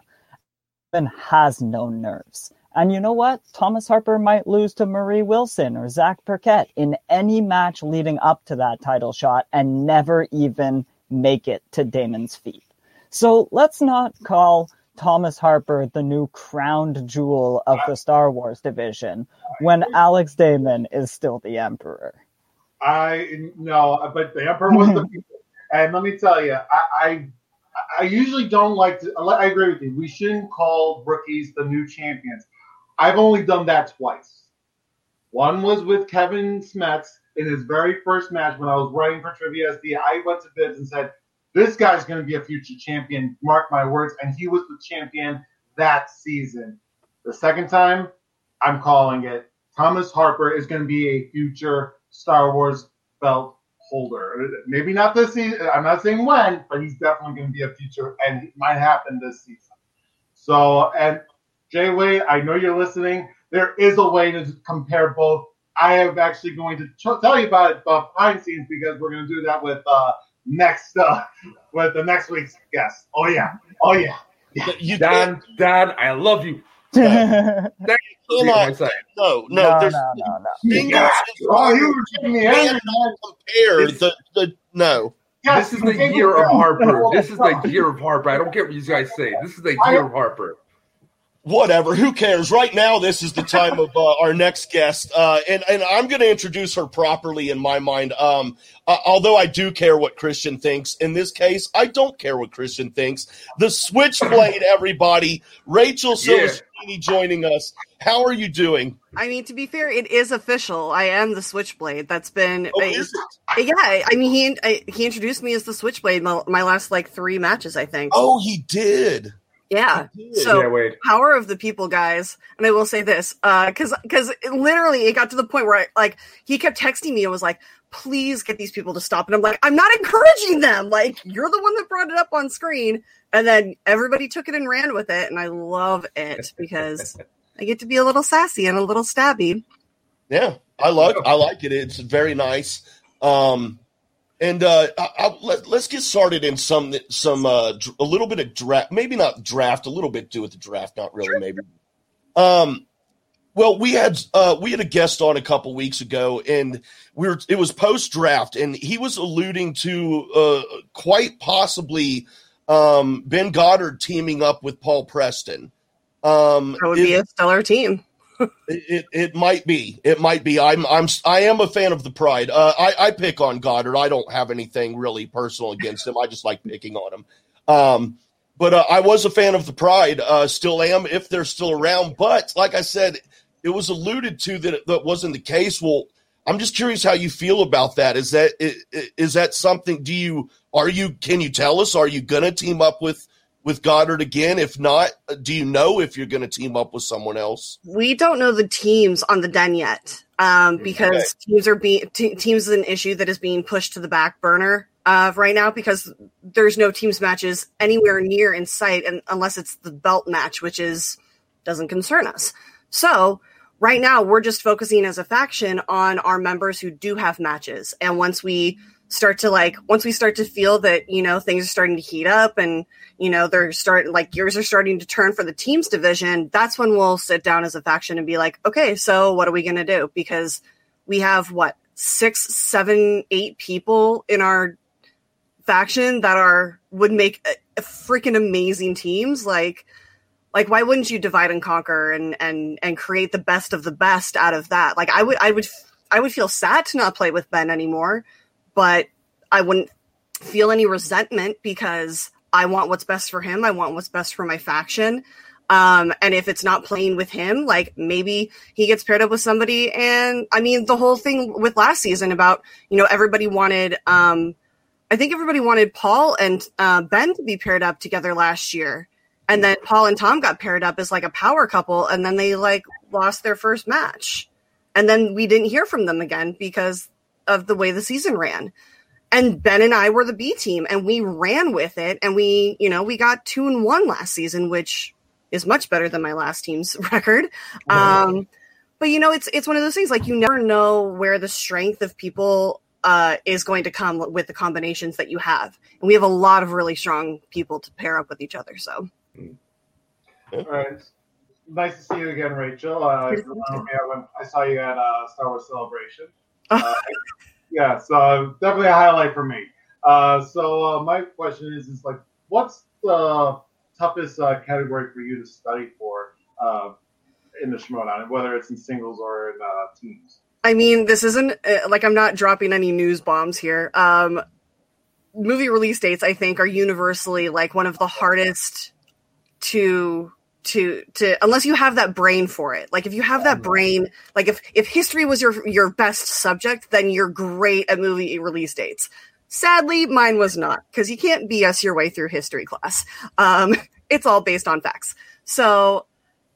And has no nerves. And you know what? Thomas Harper might lose to Marie Wilson or Zach Perquette in any match leading up to that title shot and never even make it to Damon's feet. So let's not call Thomas Harper the new crowned jewel of the Star Wars division when Alex Damon is still the Emperor. I no, but the Emperor was the people. And let me tell you, I, I I usually don't like to. I agree with you. We shouldn't call rookies the new champions. I've only done that twice. One was with Kevin Smets in his very first match when I was writing for Trivia SD. I went to Bibbs and said, "This guy's going to be a future champion. Mark my words." And he was the champion that season. The second time, I'm calling it. Thomas Harper is going to be a future Star Wars belt holder. Maybe not this season. I'm not saying when, but he's definitely going to be a future, and it might happen this season. So, and Jay Wade, I know you're listening. There is a way to compare both. I am actually going to ch- tell you about it behind scenes because we're going to do that with uh, next uh, with the next week's guest. Oh yeah, oh yeah. yeah. You Dan, Dan, I love you. Come on. No, no, no, there's no, no, no. Yeah. Oh, you were getting me angry, Compare the, the no. Yes, this is the year of Harper. This is the year of Harper. I don't care what you guys say. This is the year of Harper whatever who cares right now this is the time of uh, our next guest uh, and, and i'm going to introduce her properly in my mind um, uh, although i do care what Kristian thinks in this case i don't care what Kristian thinks the switchblade everybody rachel yeah. Joining us. How are you doing? I mean to be fair it is official. I am the switchblade. That's been oh, a, yeah i mean he I, he introduced me as the switchblade my, my last like three matches i think. Oh he did. Yeah. So yeah, wait. power of the people, guys. And I will say this, because uh, because literally it got to the point where I, like he kept texting me and was like, "Please get these people to stop." And I'm like, "I'm not encouraging them. Like you're the one that brought it up on screen." And then everybody took it and ran with it, and I love it because I get to be a little sassy and a little stabby. Yeah, I like I like it. It's very nice. Um, and uh, I, I, let, us get started in some some uh, a little bit of draft, maybe not draft, a little bit do with the draft, not really, maybe Um, well, we had uh, we had a guest on a couple weeks ago, and we were it was post draft, and he was alluding to uh, quite possibly um, Ben Goddard teaming up with Paul Preston. Um, that would it, be a stellar team. it, it, it might be. It might be. I'm I'm I am a fan of the Pride. Uh, I I pick on Goddard. I don't have anything really personal against him. I just like picking on him. Um, but uh, I was a fan of the Pride. Uh, still am if they're still around. But like I said it was alluded to that that wasn't the case. Well, I'm just curious how you feel about that. Is that is that something? Do you are you? Can you tell us? Are you gonna team up with with Goddard again? If not, do you know if you're gonna team up with someone else? We don't know the teams on the den yet, um, because okay. teams are being t- teams is an issue that is being pushed to the back burner uh, right now because there's no teams matches anywhere near in sight, and unless it's the belt match, which is doesn't concern us. So right now we're just focusing as a faction on our members who do have matches. And once we start to like once we start to feel that you know things are starting to heat up and you know they're starting like gears are starting to turn for the teams division that's when we'll sit down as a faction and be like okay so what are we going to do? Because we have what six seven eight people in our faction that are would make a, a freaking amazing teams. Like like why wouldn't you divide and conquer and and and create the best of the best out of that? Like i would i would i would feel sad to not play with ben anymore but i wouldn't feel any resentment because i want what's best for him. I want what's best for my faction. Um, and if it's not playing with him, like maybe he gets paired up with somebody. And I mean, the whole thing with last season about, you know, everybody wanted, um, I think everybody wanted Paul and uh, Ben to be paired up together last year and then Paul and Tom got paired up as like a power couple, and then they like lost their first match, and then we didn't hear from them again because of the way the season ran. And Ben and I were the B team, and we ran with it, and we, you know, we got two and one last season, which is much better than my last team's record. Um, but you know, it's it's one of those things like you never know where the strength of people uh, is going to come with the combinations that you have, and we have a lot of really strong people to pair up with each other. So. All right. Nice to see you again, Rachel. Uh, when I saw you at uh, Star Wars Celebration. Uh, yeah, so definitely a highlight for me. Uh, so uh, my question is, is like, what's the toughest uh, category for you to study for uh, in the Schmoedown, whether it's in singles or in uh, teams? I mean, this isn't uh, like I'm not dropping any news bombs here. Um, movie release dates, I think, are universally like one of the hardest to to to unless you have that brain for it. Like if you have that brain like if if history was your your best subject then you're great at movie release dates. Sadly mine was not because you can't bs your way through history class. Um it's all based on facts. So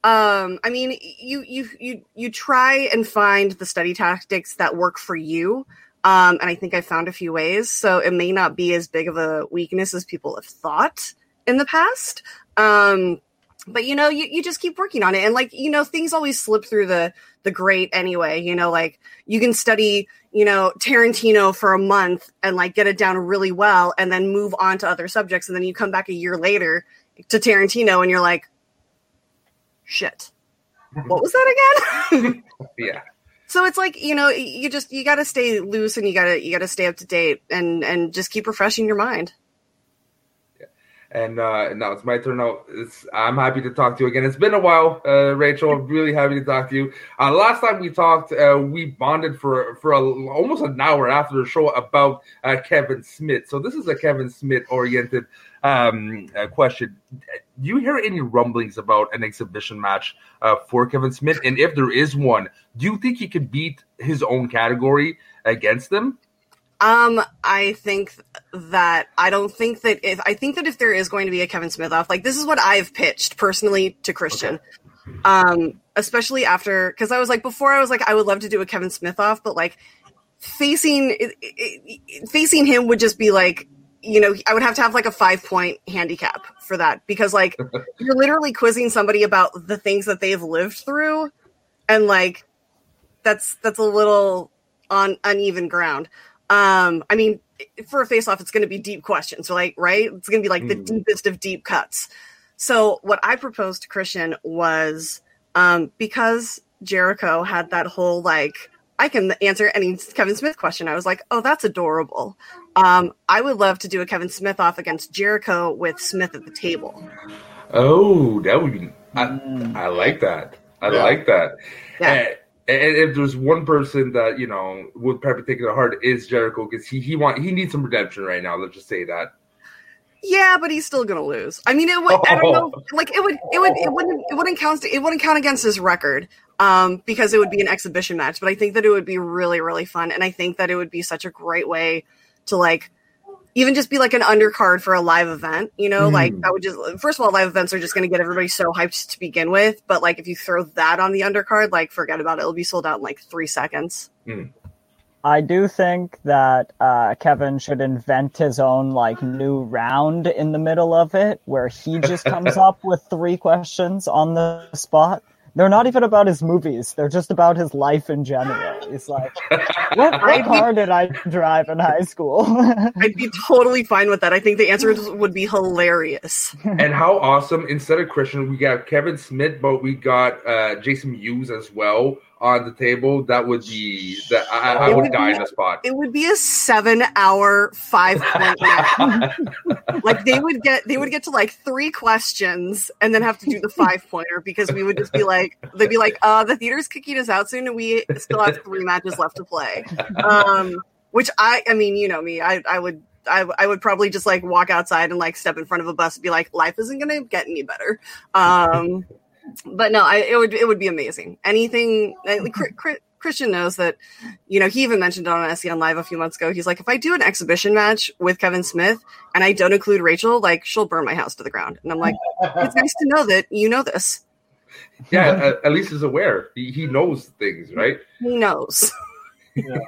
um i mean you you you you try and find the study tactics that work for you um and i think i found a few ways. So it may not be as big of a weakness as people have thought in the past um, but you know, you, you just keep working on it. And like, you know, things always slip through the the grate anyway. You know, like you can study, you know, Tarantino for a month and like get it down really well and then move on to other subjects. And then you come back a year later to Tarantino and you're like, shit. What was that again? yeah. So it's like, you know, you just you gotta stay loose and you gotta you gotta stay up to date and and just keep refreshing your mind. And uh, now it's my turn. Now it's, I'm happy to talk to you again. It's been a while, uh, Rachel. I'm really happy to talk to you. Uh, last time we talked, uh, we bonded for for a, almost an hour after the show about uh, Kevin Smith. So this is a Kevin Smith oriented um, uh, question. Do you hear any rumblings about an exhibition match for Kevin Smith? And if there is one, do you think he could beat his own category against them? Um, I think that I don't think that if I think that if there is going to be a Kevin Smith off, like this is what I've pitched personally to Kristian. Okay. Um, especially after because I was like before I was like I would love to do a Kevin Smith off, but like facing it, it, facing him would just be like you know I would have to have like a five point handicap for that because like you're literally quizzing somebody about the things that they've lived through, and like that's that's a little on uneven ground. Um, I mean, for a face off, it's going to be deep questions, like, right? It's going to be like mm. the deepest of deep cuts. So, what I proposed to Kristian was um, because Jericho had that whole like I can answer any Kevin Smith question. I was like, oh, that's adorable. Um, I would love to do a Kevin Smith off against Jericho with Smith at the table. Oh, that would be. I, mm. I like that. I yeah. like that. Yeah. And, and, if there's one person that you know would probably take it to heart is Jericho because he he want he needs some redemption right now. Let's just say that. Yeah, but he's still gonna lose. I mean, it would. I don't know. Like it would. It would. It wouldn't. It wouldn't count. It wouldn't count against his record. Um, because it would be an exhibition match. But I think that it would be really, really fun, and I think that it would be such a great way to like even just be like an undercard for a live event, you know, mm. like that would just first of all, live events are just going to get everybody so hyped to begin with. But like if you throw that on the undercard, like forget about it; it'll be sold out in like three seconds. Mm. I do think that uh, Kevin should invent his own like new round in the middle of it, where he just comes up with three questions on the spot they're not even about his movies. They're just about his life in general. He's like, what, what car did I drive in high school? I'd be totally fine with that. I think the answer would be hilarious. And how awesome! Instead of Kristian, we got Kevin Smith, but we got uh, Jason Mewes as well on the table, that would be that I, I would, would die in the spot. It would be a seven-hour, five point like they would get they would get to like three questions and then have to do the five pointer because we would just be like they'd be like, uh, the theater's kicking us out soon and we still have three matches left to play. Um, which I I mean, you know me, I I would I, I, would probably just like walk outside and like step in front of a bus and be like, life isn't going to get any better. Um, but no, I, it would it would be amazing. Anything like, Kristian knows that, you know, he even mentioned it on SCN Live a few months ago. He's like, if I do an exhibition match with Kevin Smith and I don't include Rachel, like she'll burn my house to the ground. And I'm like, it's nice to know that you know this. Yeah, at, at least he's aware. He, he knows things, right? He knows. Yeah.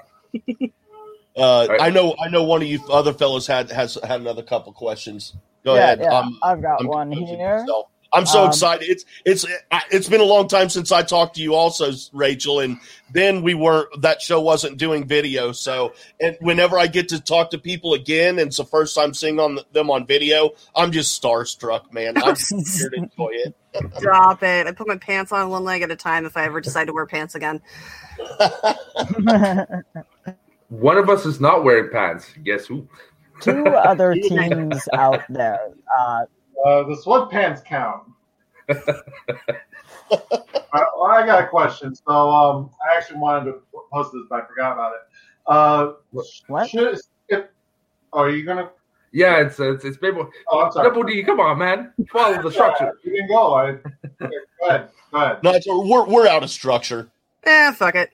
Uh, right. I know. I know. One of you other fellows had has had another couple questions. Go yeah, ahead. Yeah, um, I've got I'm one here. Myself. I'm so um, excited. It's it's it's been a long time since I talked to you, also, Rachel, and then we weren't. That show wasn't doing video, so and whenever I get to talk to people again, and it's the first time seeing on them on video, I'm just starstruck, man. I'm here to enjoy it. Drop it. I put my pants on one leg at a time if I ever decide to wear pants again. one of us is not wearing pants. Guess who? Two other teams out there. Uh, uh, the sweatpants count. well, I got a question. So um, I actually wanted to post this, but I forgot about it. Uh, what? Should, if, oh, are you gonna? Yeah, it's it's it's Bible. Oh, I'm sorry. Double D, come on, man, follow the structure. you can go. I, go ahead. Go ahead. No, we're we're out of structure. Yeah, fuck it.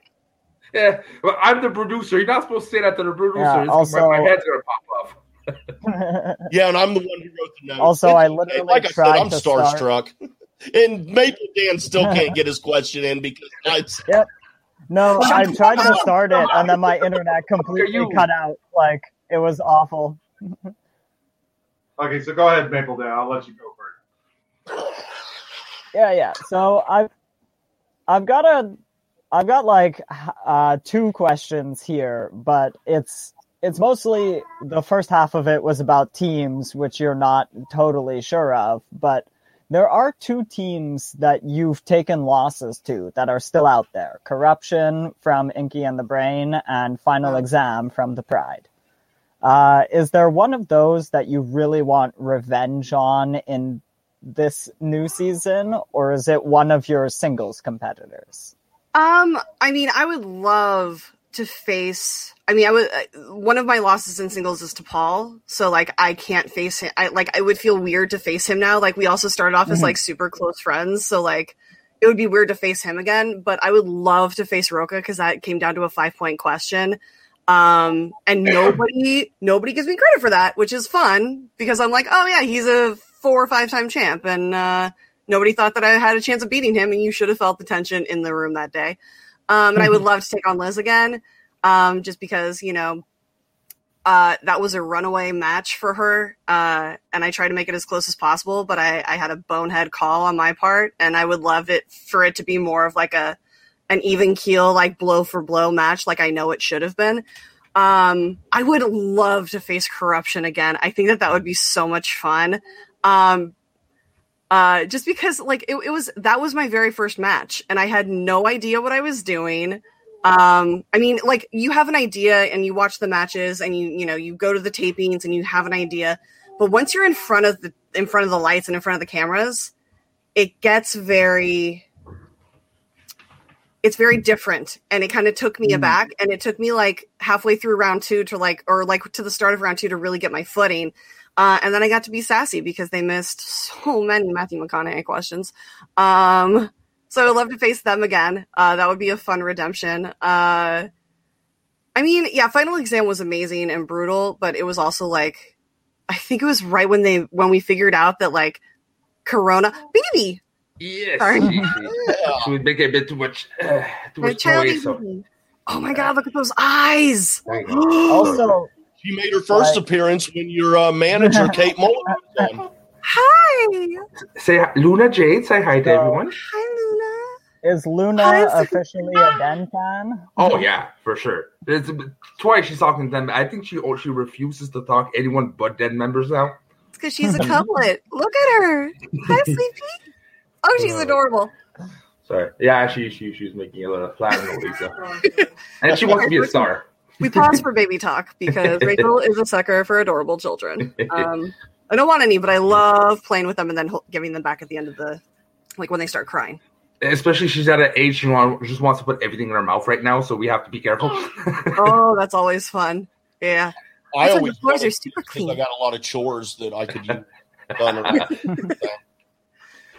Yeah, well, I'm the producer. You're not supposed to say that to the producer. Yeah, also, my, my head's gonna pop off. yeah, and I'm the one who wrote the note. Also, I literally like I said, I'm starstruck. Start. And Maple Dan still can't get his question in because I. Yep. No, I tried to start it, and then my internet completely cut out. Like it was awful. okay, so go ahead, Maple Dan. I'll let you go first. Yeah, yeah. So I've I've got a I've got like uh, two questions here, but it's it's mostly the first half of it was about teams, which you're not totally sure of, but there are two teams that you've taken losses to that are still out there. Corruption from inky and the brain and final exam from the pride. Uh, is there one of those that you really want revenge on in this new season or is it one of your singles competitors? Um i mean i would love to face I mean, I was one of my losses in singles is to Paul, so like I can't face him. I like I would feel weird to face him now. Like we also started off mm-hmm. as like super close friends, so like it would be weird to face him again. But I would love to face Roca because that came down to a five point question, um, and nobody nobody gives me credit for that, which is fun because I'm like, oh yeah, he's a four or five time champ, and uh, nobody thought that I had a chance of beating him, and you should have felt the tension in the room that day. Um, and I would love to take on Liz again um, just because you know uh, that was a runaway match for her, uh, and I tried to make it as close as possible, but I, I, had a bonehead call on my part, and I would love it for it to be more of like a an even keel, like blow for blow match, like I know it should have been. Um, I would love to face corruption again. I think that that would be so much fun. Um, Uh, just because like it, it was that was my very first match, and I had no idea what I was doing. Um, I mean, like you have an idea and you watch the matches and you you know you go to the tapings and you have an idea, but once you're in front of the in front of the lights and in front of the cameras, it gets very it's very different and it kind of took me mm. aback and it took me like halfway through round two to like or like to the start of round two to really get my footing uh, and then i got to be sassy because they missed so many matthew mcconaughey questions um, so i'd love to face them again uh, that would be a fun redemption uh, i mean yeah final exam was amazing and brutal but it was also like i think it was right when they when we figured out that like corona baby Yes, she, she, would make a bit too much, uh, too much noise. So. Oh my god! Look at those eyes. also, she made her first like, appearance when your uh, manager Kate Mullen was on. Hi. Say Luna Jade. Say hi to everyone. Hi, Luna. Is Luna hi, officially a Den fan? Oh yeah, for sure. It's twice she's talking to them. I think she oh, she refuses to talk anyone but Den members now. It's because she's a couplet. Look at her. Hi, sleepy. Oh, she's adorable. Sorry. Yeah, she she she's making a little flattering Lisa. and she wants to be a star. We pause for baby talk because Rachel is a sucker for adorable children. Um, I don't want any, but I love playing with them and then giving them back at the end of the, like when they start crying. Especially she's at an age she want, just wants to put everything in her mouth right now, so we have to be careful. oh, that's always fun. Yeah. I always the floors are super clean. I got a lot of chores that I could use.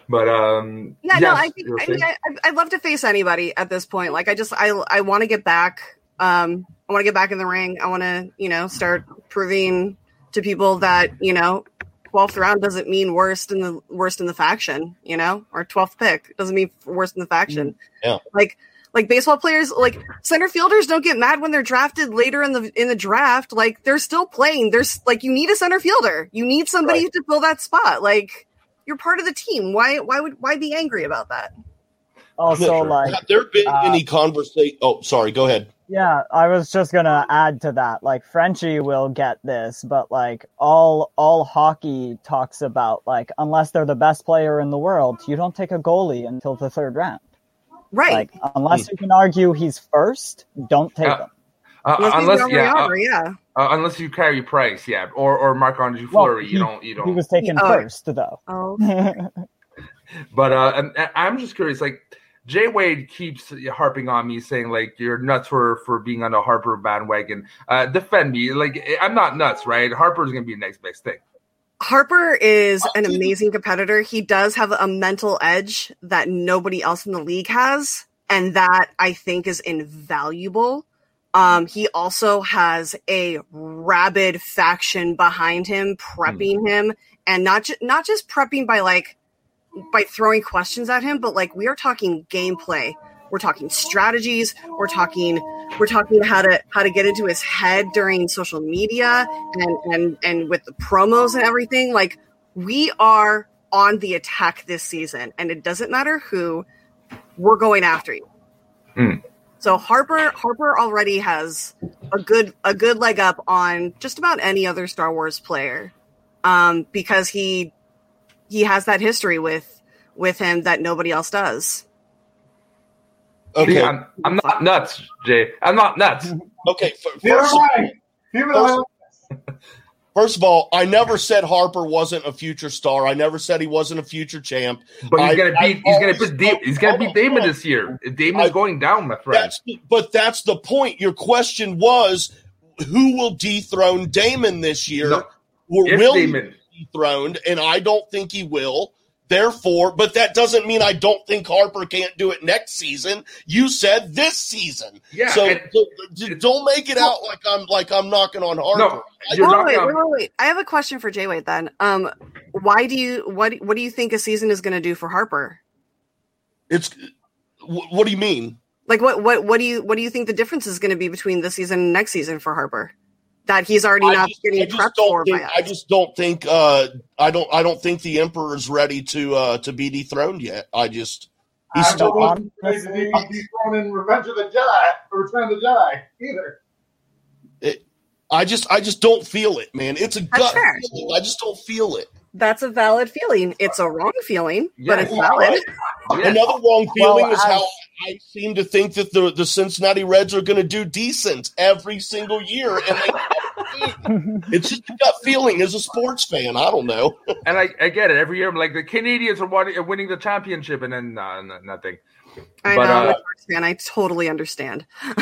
But um, yeah, yes, no, I think I mean, I, I'd love to face anybody at this point. Like, I just I I want to get back. Um, I want to get back in the ring. I want to you know start proving to people that you know 12th round doesn't mean worst in the worst in the faction, you know, or 12th pick doesn't mean worst in the faction. Yeah. Like like baseball players, like center fielders don't get mad when they're drafted later in the in the draft. Like they're still playing. There's like you need a center fielder. You need somebody right. to fill that spot. Like you're part of the team. Why why would why be angry about that? Also, like, have there been uh, any conversation? Oh, sorry. Go ahead. Yeah, I was just gonna add to that. Like Frenchie will get this, but like all all hockey talks about like unless they're the best player in the world, you don't take a goalie until the third round. Right. Like unless you can argue he's first, don't take uh, him. Uh, unless, unless yeah, uh, yeah. Uh, unless you Carey Price, yeah, or or Marc Andre Fleury, well, you don't you don't. He was taken oh. first though. Oh. but uh, I'm just curious, like. Jay Wade keeps harping on me, saying like you're nuts for for being on the Harper bandwagon. Uh, defend me, like I'm not nuts, right? Harper's gonna be the next best thing. Harper is an amazing competitor. He does have a mental edge that nobody else in the league has, and that I think is invaluable. Um, he also has a rabid faction behind him, prepping mm. him, and not ju- not just prepping by like by throwing questions at him, but like we are talking gameplay. We're talking strategies. We're talking we're talking how to how to get into his head during social media and and and with the promos and everything. Like we are on the attack this season, and it doesn't matter who. We're going after you. Mm. So Harper Harper already has a good a good leg up on just about any other Star Wars player, um, because he he has that history with with him that nobody else does. Okay, I'm, I'm not nuts, Jay. I'm not nuts. Okay, first, first, First of all, I never said Harper wasn't a future star. I never said he wasn't a future champ. But he's gonna beat. he's gonna put. Da- he's gonna beat Damon this year. Damon's I, going down, my friend. That's, but that's the point. Your question was, who will dethrone Damon this year? No, or will Damon. He dethroned? And I don't think he will. Therefore, but that doesn't mean I don't think Harper can't do it next season. You said this season. Yeah. So, so don't make it out like I'm like I'm knocking on Harper. No, wait, wait, wait, wait, I have a question for Jay Wade then. Um, why do you what what do you think a season is going to do for Harper? It's what do you mean? Like what what what do you what do you think the difference is going to be between this season and next season for Harper? That he's already I not just, getting prepped for. Think, I just don't think uh, I don't I don't think the emperor is ready to uh, to be dethroned yet. I just he's I still on. dethroned in Revenge of the Jedi or Return of the Jedi either. It, I just I just don't feel it, man. It's a gut feeling. I just don't feel it. that's a valid feeling. It's a wrong feeling, yeah, but it's valid. Yeah. Another wrong feeling well, is how I seem to think that the, the Cincinnati Reds are going to do decent every single year, and they, it's just a gut feeling as a sports fan. I don't know, and I, I get it every year. I'm like the Canadiens are winning the championship, and then uh, nothing. I but, know, uh, fan. I totally understand.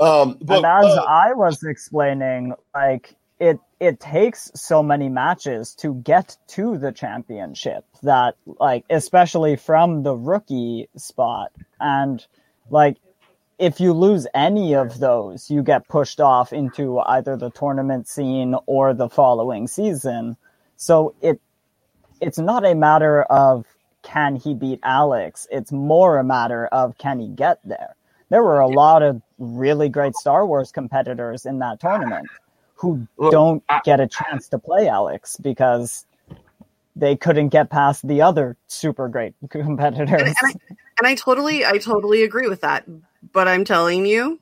um, but, and as uh, I was explaining, like it it takes so many matches to get to the championship that like especially from the rookie spot. And like if you lose any of those you get pushed off into either the tournament scene or the following season. So it it's not a matter of can he beat Alex. It's more a matter of can he get there. There were a lot of really great Star Wars competitors in that tournament who Look, don't I, get a chance to play Alex because they couldn't get past the other super great competitors. And, and, I, and I totally, I totally agree with that. But I'm telling you,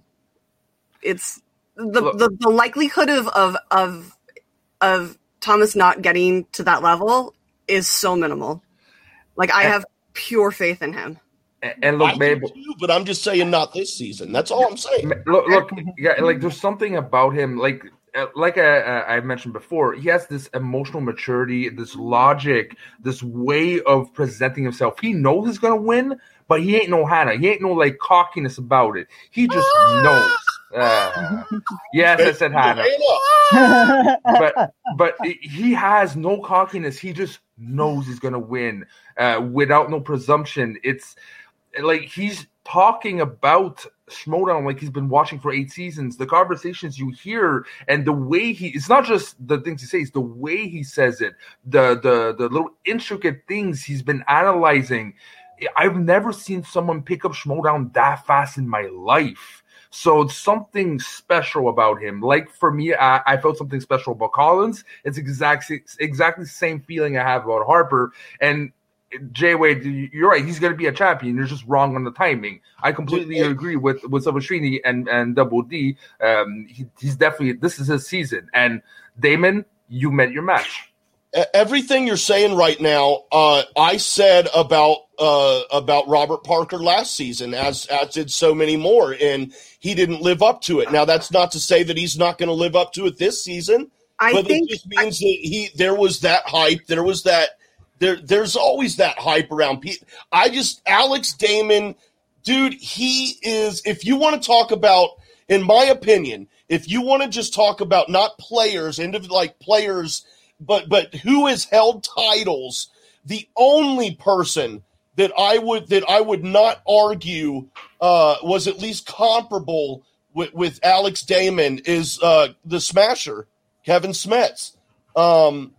it's the the, the likelihood of, of of of Thomas not getting to that level is so minimal. Like I have pure faith in him. And look, maybe, too, but I'm just saying not this season. That's all I'm saying. Look, look, yeah, like there's something about him. Like like I, uh, I mentioned before, he has this emotional maturity, this logic, this way of presenting himself. He knows he's gonna win, but he ain't no Hannah. He ain't no like cockiness about it. He just knows. Uh, yes, I said Hannah. but but he has no cockiness. He just knows he's gonna win uh, without no presumption. It's like he's talking about Schmoedown like he's been watching for eight seasons. The conversations you hear and the way he it's not just the things he says, the way he says it, the the the little intricate things he's been analyzing. I've never seen someone pick up Schmoedown that fast in my life. So it's something special about him. Like for me, I, I, felt something special about Collins. It's exactly exactly the same feeling I have about Harper. And Jay Wade, you're right. He's going to be a champion. You're just wrong on the timing. I completely agree with with Silvestrini and and Double D. Um, he, he's definitely this is his season. And Damon, you met your match. Everything you're saying right now, uh, I said about uh, about Robert Parker last season, as as did so many more, and he didn't live up to it. Now, that's not to say that he's not going to live up to it this season. I but think it just means I, that he there was that hype, there was that there, there's always that hype around. I just Alex Damon, dude. He is. If you want to talk about, in my opinion, if you want to just talk about not players, into like players, but but who has held titles, the only person that I would that I would not argue uh, was at least comparable with, with Alex Damon is uh, the Smasher, Kevin Smets. Um,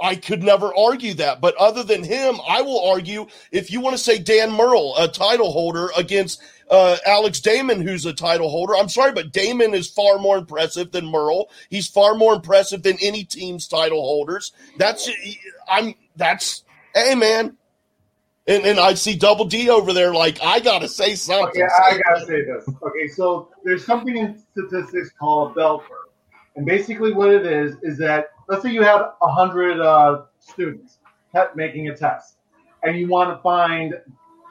I could never argue that. But other than him, I will argue if you want to say Dan Murrell, a title holder, against uh, Alex Damon, who's a title holder. I'm sorry, but Damon is far more impressive than Murrell. He's far more impressive than any team's title holders. That's I'm that's hey man. And, and I see Double D over there, like I gotta say something. Okay, I gotta say this. Okay, so there's something in statistics called bell curve, and basically what it is is that let's say you have 100 uh, students making a test and you want to find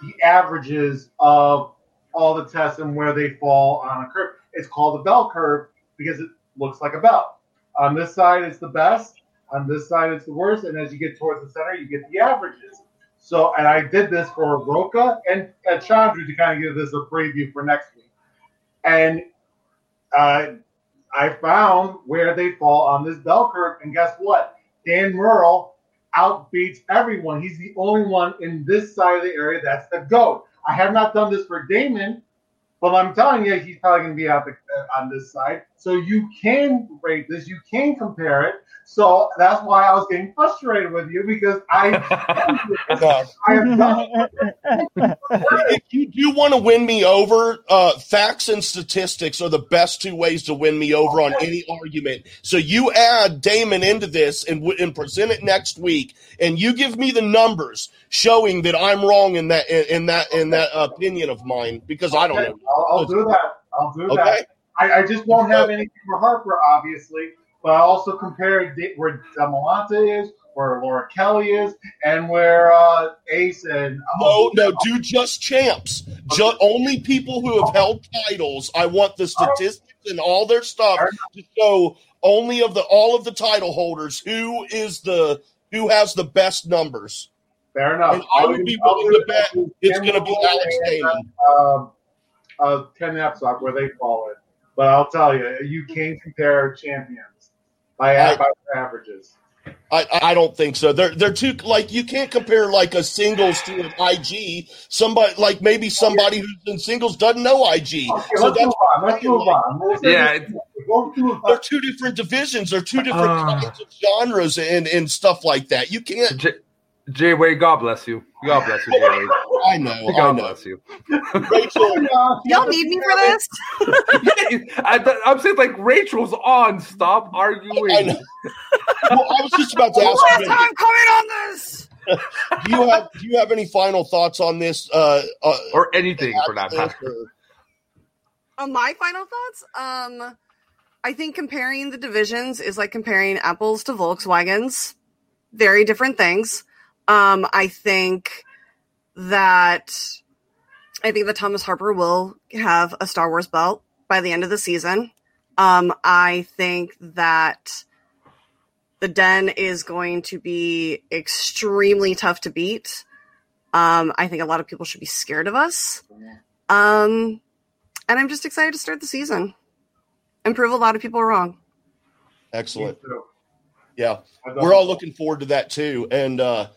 the averages of all the tests and where they fall on a curve. It's called a bell curve because it looks like a bell. On this side, it's the best. On this side, it's the worst. And as you get towards the center, you get the averages. So, and I did this for Roca and, and Chandru to kind of give this a preview for next week. And uh, I found where they fall on this bell curve. And guess what? Dan Murrell outbeats everyone. He's the only one in this side of the area that's the GOAT. I have not done this for Damon, but I'm telling you, he's probably going to be out the, uh, on this side. So you can rate this, you can compare it. So that's why I was getting frustrated with you because I, I have done. if you do want to win me over, uh, facts and statistics are the best two ways to win me over on any argument. So you add Damon into this and, and present it next week, and you give me the numbers showing that I'm wrong in that in, in that in that opinion of mine because I don't know. I'll, I'll do that. I'll do okay. that. I, I just won't have anything for Harper, obviously. But I also compared where Demolanta is, where Laura Kelly is and where uh, Ace and no, no, do just champs. Just only people who have held titles. I want the statistics and all their stuff to show only of the all of the title holders who is the who has the best numbers. Fair enough. And I would be willing to bet it's going to be Alex Damon. Um, uh, Ken Napzok, where they fall in. But I'll tell you, you can't compare champions by, I, by averages. I, I don't think so. They're they're too like you can't compare like a singles to an IG. Somebody like maybe somebody who's in singles doesn't know IG. Okay, so let's move on. Let's move on. We'll yeah, they're two different divisions. They're two different uh, kinds of genres and and stuff like that. You can't. J- Jay Wade, God bless you. God bless you, Jay Wade. I know. God I know. bless you. Rachel, y'all need me for this. I, am saying like Rachel's on. Stop arguing. I know. Well, I was just about to ask. Last time coming on this. do you have Do you have any final thoughts on this, uh, uh, or anything for that matter? On my final thoughts, um, I think comparing the divisions is like comparing apples to Volkswagens. Very different things. Um, I think that I think that Thomas Harper will have a Star Wars belt by the end of the season. Um, I think that the Den is going to be extremely tough to beat. Um, I think a lot of people should be scared of us. Um, and I'm just excited to start the season and prove a lot of people wrong. Excellent. Yeah, we're all looking forward to that too. And uh,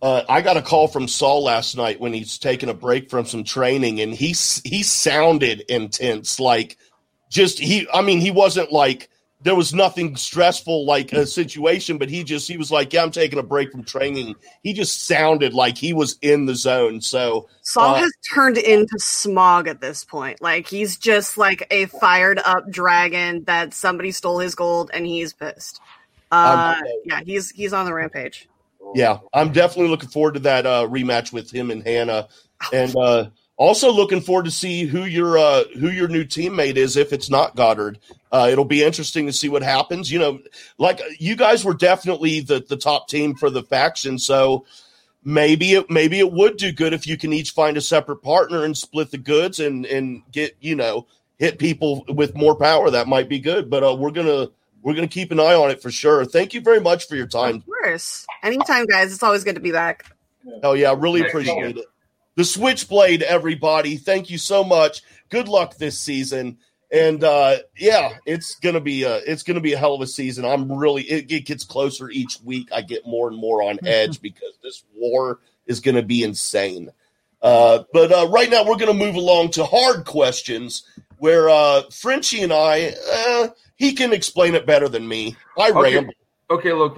uh, I got a call from Saul last night when he's taking a break from some training, and he he sounded intense, like just he. I mean, he wasn't like there was nothing stressful like a situation, but he just he was like, "Yeah, I'm taking a break from training." He just sounded like he was in the zone. So Saul uh, has turned into smog at this point. Like he's just like a fired up dragon that somebody stole his gold, and he's pissed. Uh, yeah, he's he's on the rampage. Yeah, I'm definitely looking forward to that uh, rematch with him and Hannah, and uh, also looking forward to see who your uh, who your new teammate is if it's not Goddard. Uh, it'll be interesting to see what happens. You know, like you guys were definitely the the top team for the faction, so maybe it maybe it would do good if you can each find a separate partner and split the goods and and get you know hit people with more power. That might be good, but uh, we're gonna we're going to keep an eye on it for sure. Thank you very much for your time. Of course. Anytime, guys. It's always good to be back. Oh, yeah. Really appreciate it. The Switchblade, everybody. Thank you so much. Good luck this season. And uh, yeah, it's gonna be a it's gonna be a hell of a season. I'm really it, it gets closer each week. I get more and more on edge because this war is gonna be insane. Uh, but uh, right now, we're going to move along to hard questions where uh, Frenchie and I, uh, he can explain it better than me. I okay. ramble. Okay, look,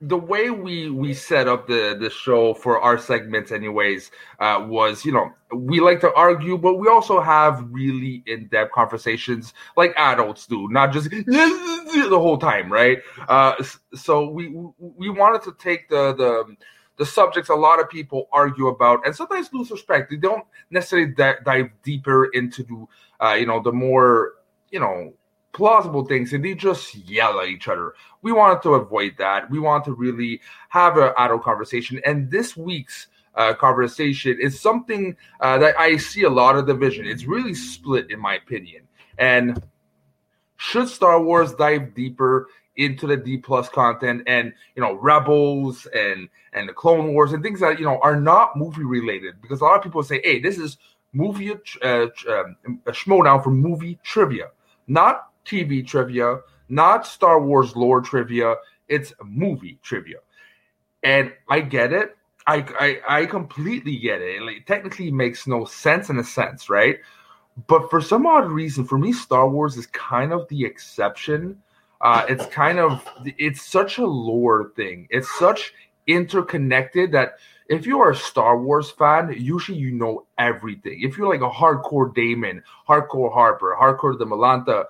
the way we we set up the the show for our segments, anyways, uh, was you know we like to argue, but we also have really in depth conversations like adults do, not just the whole time, right? Uh, so we we wanted to take the the the subjects a lot of people argue about and sometimes lose respect. They don't necessarily dive deeper into, uh, you know, the more, you know, plausible things and they just yell at each other. We wanted to avoid that. We want to really have an adult conversation. And this week's uh, conversation is something uh, that I see a lot of division. It's really split, in my opinion. And should Star Wars dive deeper into the D plus content and you know Rebels and and the Clone Wars and things that you know are not movie related because a lot of people say, hey, this is movie uh, um, a Schmoedown for movie trivia, not TV trivia, not Star Wars lore trivia. It's movie trivia, and I get it. I I, I completely get it. It like, technically makes no sense in a sense, right? But for some odd reason, for me, Star Wars is kind of the exception uh, it's kind of it's such a lore thing. It's such interconnected that if you are a Star Wars fan, usually you know everything. If you're like a hardcore Damon, hardcore Harper, hardcore the Malanta,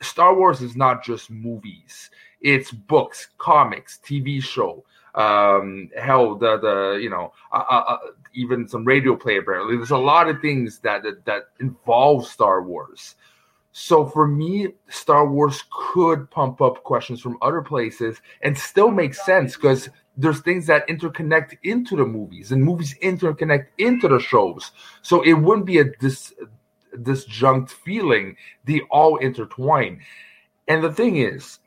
Star Wars is not just movies. It's books, comics, TV show, um, hell, the the you know, uh, uh, uh even some radio play. Apparently, there's a lot of things that that, that involve Star Wars. So for me, Star Wars could pump up questions from other places and still make sense because there's things that interconnect into the movies and movies interconnect into the shows. So it wouldn't be a dis disjunct feeling. They all intertwine. And the thing is,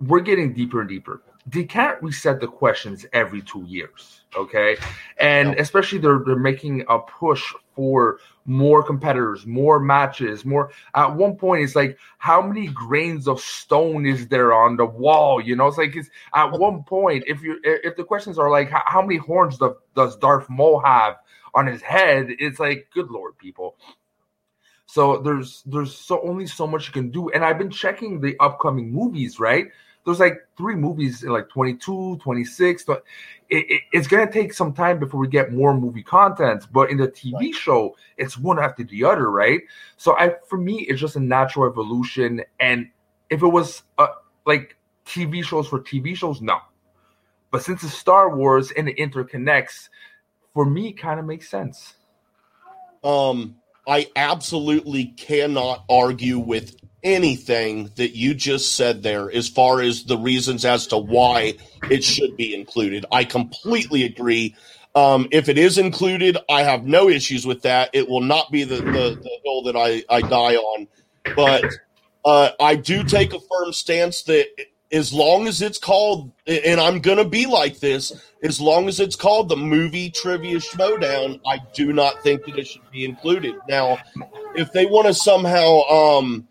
we're getting deeper and deeper. They can't reset the questions every two years, okay? And especially they're they're making a push for more competitors, more matches, more. At one point, it's like how many grains of stone is there on the wall? You know, it's like it's at one point if you if the questions are like how, many horns does does Darth Maul have on his head? It's like good lord, people. So there's there's so only so much you can do. And I've been checking the upcoming movies, right? There's like three movies in like 22, 26. It, it, it's gonna take some time before we get more movie content. But in the TV right. show, it's one after the other, right? So I for me, it's just a natural evolution. And if it was uh, like TV shows for TV shows, no. But since it's Star Wars and it interconnects, for me, kind of makes sense. Um, I absolutely cannot argue with anything that you just said there as far as the reasons as to why it should be included. I completely agree. Um, if it is included, I have no issues with that. It will not be the, the, the hill that I, I die on. But uh, I do take a firm stance that as long as it's called, and I'm going to be like this, as long as it's called the movie trivia showdown, I do not think that it should be included. Now, if they want to somehow, um,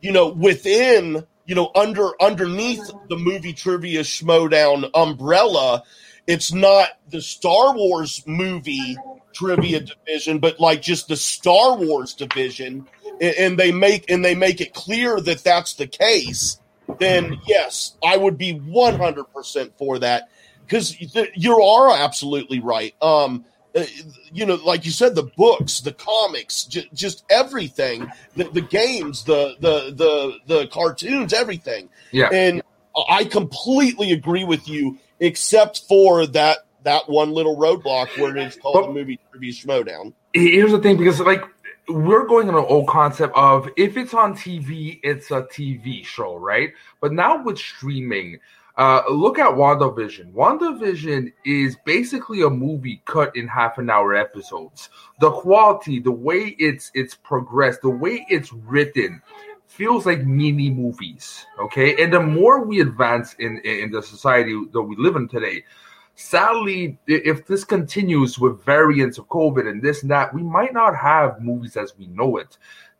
you know, within, you know, under underneath the movie trivia showdown umbrella, it's not the Star Wars movie trivia division, but like just the Star Wars division, and they make and they make it clear that that's the case then yes, I would be 100% for that because you are absolutely right. Um, uh, you know, like you said, the books, the comics, j- just everything, the, the, games, the, the, the, the cartoons, everything. Yeah. And I completely agree with you, except for that, that one little roadblock where it's called but, the movie trivia showdown. Here's the thing, because like we're going on an old concept of if it's on TV, it's a TV show, right? But now with streaming, uh, look at WandaVision. WandaVision is basically a movie cut in half an hour episodes. The quality, the way it's it's progressed, the way it's written, feels like mini movies. Okay, and the more we advance in in the society that we live in today, sadly, if this continues with variants of COVID and this and that, we might not have movies as we know it.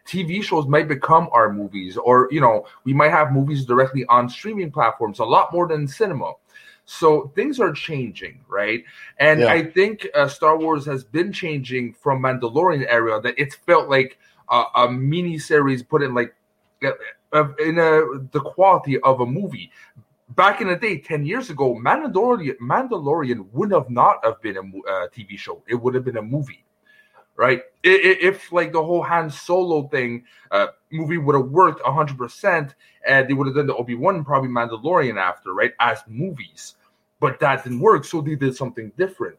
TV shows might become our movies, or you know, we might have movies directly on streaming platforms a lot more than cinema. So things are changing, right? And yeah. I think uh, Star Wars has been changing from Mandalorian era that it's felt like a, a mini series put in like uh, in a, the quality of a movie back in the day, 10 years ago, Mandalorian, Mandalorian would have not have been a uh, TV show. It would have been a movie, right? If, like the whole Han Solo thing uh, movie would have worked 100%, and they would have done the Obi-Wan probably Mandalorian after, right? As movies. But that didn't work, so they did something different.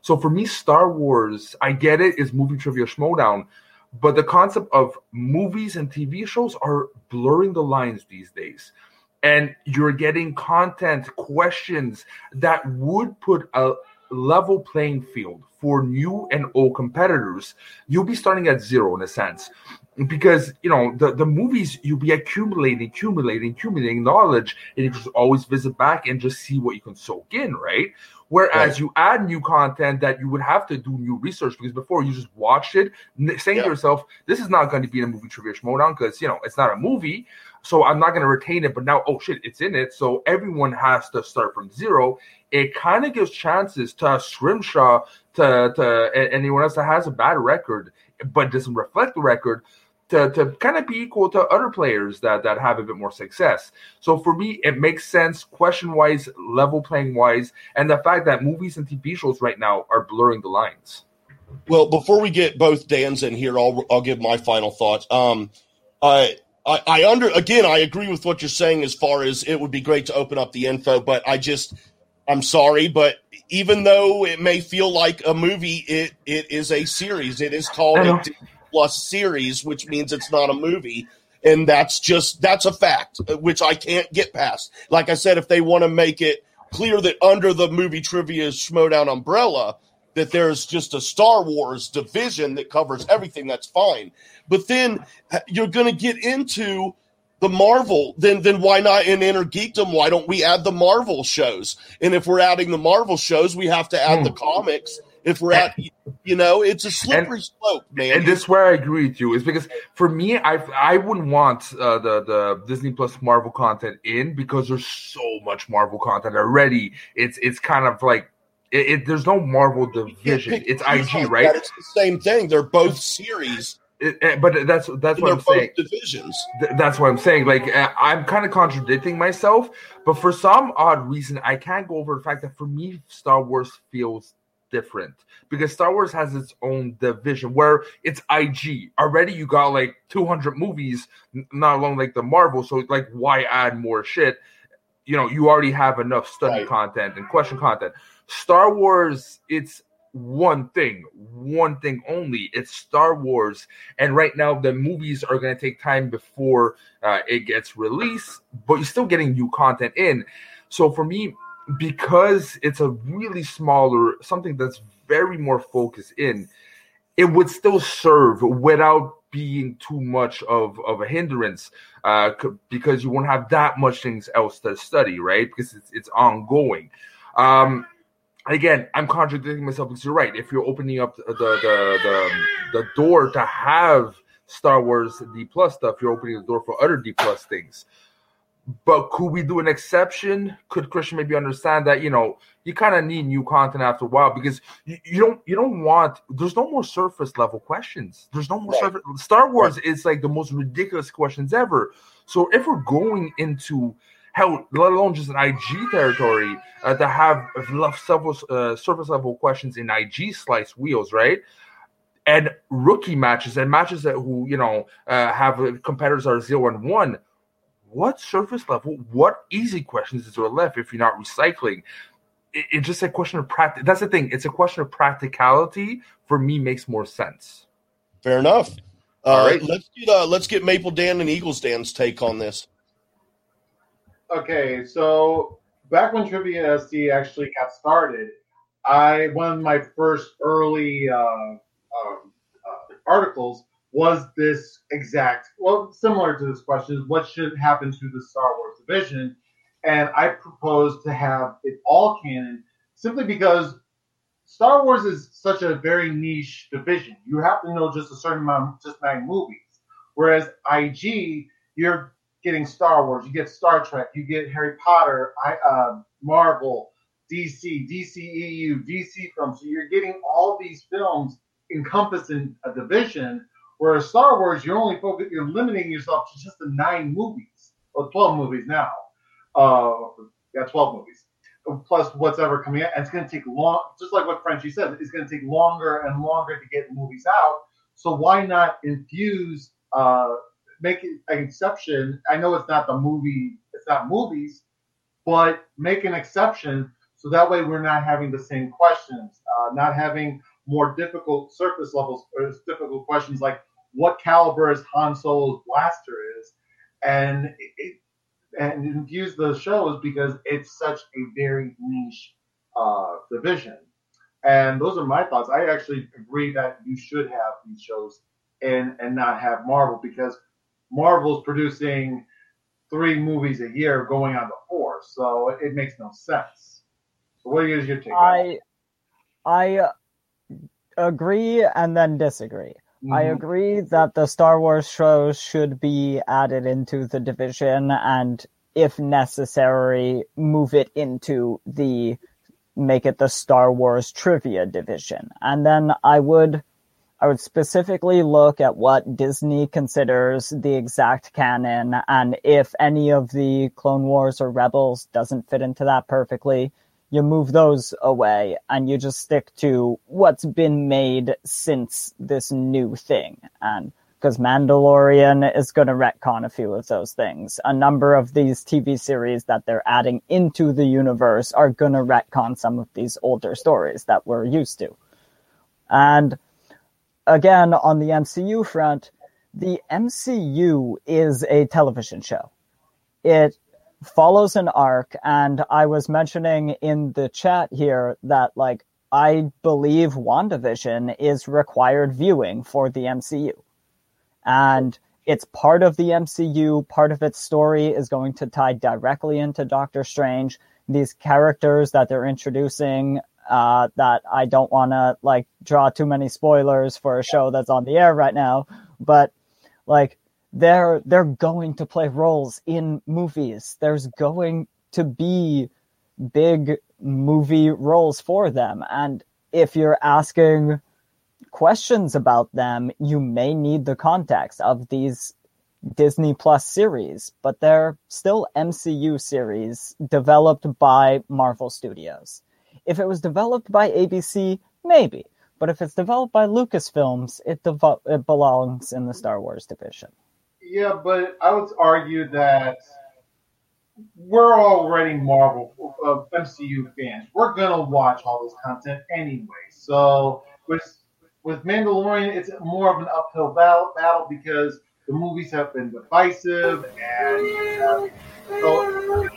So for me, Star Wars, I get it, is movie trivia Schmoedown, but the concept of movies and TV shows are blurring the lines these days and you're getting content questions that would put a level playing field for new and old competitors you'll be starting at zero in a sense because you know the, the movies you'll be accumulating accumulating accumulating knowledge and you just always visit back and just see what you can soak in right whereas right. you add new content that you would have to do new research because before you just watched it saying yeah. to yourself this is not going to be in a movie trivia on because you know it's not a movie so I'm not going to retain it. But now, oh shit, it's in it. So everyone has to start from zero. It kind of gives chances to Scrimshaw, to, to anyone else that has a bad record, but doesn't reflect the record. To, to kind of be equal to other players that, that have a bit more success. So for me, it makes sense question wise, level playing wise, and the fact that movies and TV shows right now are blurring the lines. Well, before we get both Dan's in here, I'll I'll give my final thoughts. Um, uh, I, I under again, I agree with what you're saying as far as it would be great to open up the info, but I just I'm sorry, but even though it may feel like a movie, it it is a series. It is called a, plus series, which means it's not a movie. And that's just that's a fact, uh, which I can't get past. Like I said, if they want to make it clear that under the movie trivia Schmoedown umbrella, that there's just a Star Wars division that covers everything, that's fine. But then uh, you're going to get into the Marvel, then then why not in Inner Geekdom? Why don't we add the Marvel shows? And if we're adding the Marvel shows, we have to add mm. the hmm. comics. If we're at, you know, it's a slippery and, slope, man. And this is where I agree with you is because for me, I I wouldn't want uh, the the Disney Plus Marvel content in because there's so much Marvel content already. It's it's kind of like it, it, there's no Marvel division. It's IG, right? That. It's the same thing. They're both series it, but that's that's what I'm saying. Divisions. Th- that's what I'm saying. Like uh, I'm kind of contradicting myself, but for some odd reason, I can't go over the fact that for me, Star Wars feels different because Star Wars has its own division where it's IG. Already, you got like 200 movies, not alone like the Marvel. So like, why add more shit? You know, you already have enough study right. content and question content. Star Wars, it's one thing, one thing only. It's Star Wars, and right now the movies are going to take time before uh, it gets released, but you're still getting new content in. So for me, because it's a really smaller, something that's very more focused in, it would still serve without being too much of, of a hindrance uh, because you won't have that much things else to study, right? Because it's, it's ongoing. Um, again, I'm contradicting myself because you're right. If you're opening up the the the, the, the door to have Star Wars D plus stuff, you're opening the door for other D plus things. But could we do an exception? Could Kristian maybe understand that you know you kind of need new content after a while because you, you, don't you don't want there's no more surface level questions. There's no more right. surface. Star Wars right. is like the most ridiculous questions ever. So if we're going into hell, let alone just an IG territory, uh, to have left several uh, surface level questions in IG slice wheels, right? And rookie matches and matches that who you know uh, have competitors are zero and one. What surface level? What easy questions is there left if you're not recycling? It, it's just a question of practice. That's the thing. It's a question of practicality. For me, makes more sense. Fair enough. All uh, right, let's get uh, let's get Maple Dan and Eagles Dan's take on this. Okay, so back when Trivia SD actually got started, I one of my first early uh, um, uh, articles was this exact, well, similar to this question: what should happen to the Star Wars division? And I proposed to have it all canon, simply because Star Wars is such a very niche division. You have to know just a certain amount, just nine movies. Whereas IG, you're getting Star Wars, you get Star Trek, you get Harry Potter, I, uh, Marvel, DC, DCEU, DC films. So you're getting all these films encompassing a division. Whereas Star Wars, you're only you're limiting yourself to just the nine movies or 12 movies now. Uh, yeah, 12 movies plus what's ever coming out. And it's going to take long, just like what Frenchie said, it's going to take longer and longer to get movies out. So why not infuse uh, make an exception. I know it's not the movie, it's not movies, but make an exception so that way we're not having the same questions, uh, not having more difficult surface levels or difficult questions like what caliber is Han Solo's blaster is, and it, and infuse those shows because it's such a very niche uh, division. And those are my thoughts. I actually agree that you should have these shows and and not have Marvel because Marvel's producing three movies a year going on to four, so it makes no sense. So what is your take? I I uh, agree and then disagree. Mm-hmm. I agree that the Star Wars shows should be added into the division and if necessary move it into the make it the Star Wars trivia division. And then I would I would specifically look at what Disney considers the exact canon, and if any of the Clone Wars or Rebels doesn't fit into that perfectly, you move those away and you just stick to what's been made since this new thing. And because Mandalorian is going to retcon a few of those things. A number of these TV series that they're adding into the universe are going to retcon some of these older stories that we're used to. And again, on the MCU front, the MCU is a television show. It follows an arc, and I was mentioning in the chat here that, like, I believe WandaVision is required viewing for the MCU. And it's part of the MCU, part of its story is going to tie directly into Doctor Strange. These characters that they're introducing uh, that I don't want to like draw too many spoilers for a show that's on the air right now, but like they're they're going to play roles in movies. There's going to be big movie roles for them, and if you're asking questions about them, you may need the context of these Disney Plus series, but they're still MCU series developed by Marvel Studios. If it was developed by ABC, maybe. But if it's developed by Lucasfilms, it, devo- it belongs in the Star Wars division. Yeah, but I would argue that we're already Marvel uh, MCU fans. We're gonna watch all this content anyway. So with with Mandalorian, it's more of an uphill battle, battle because the movies have been divisive and uh, so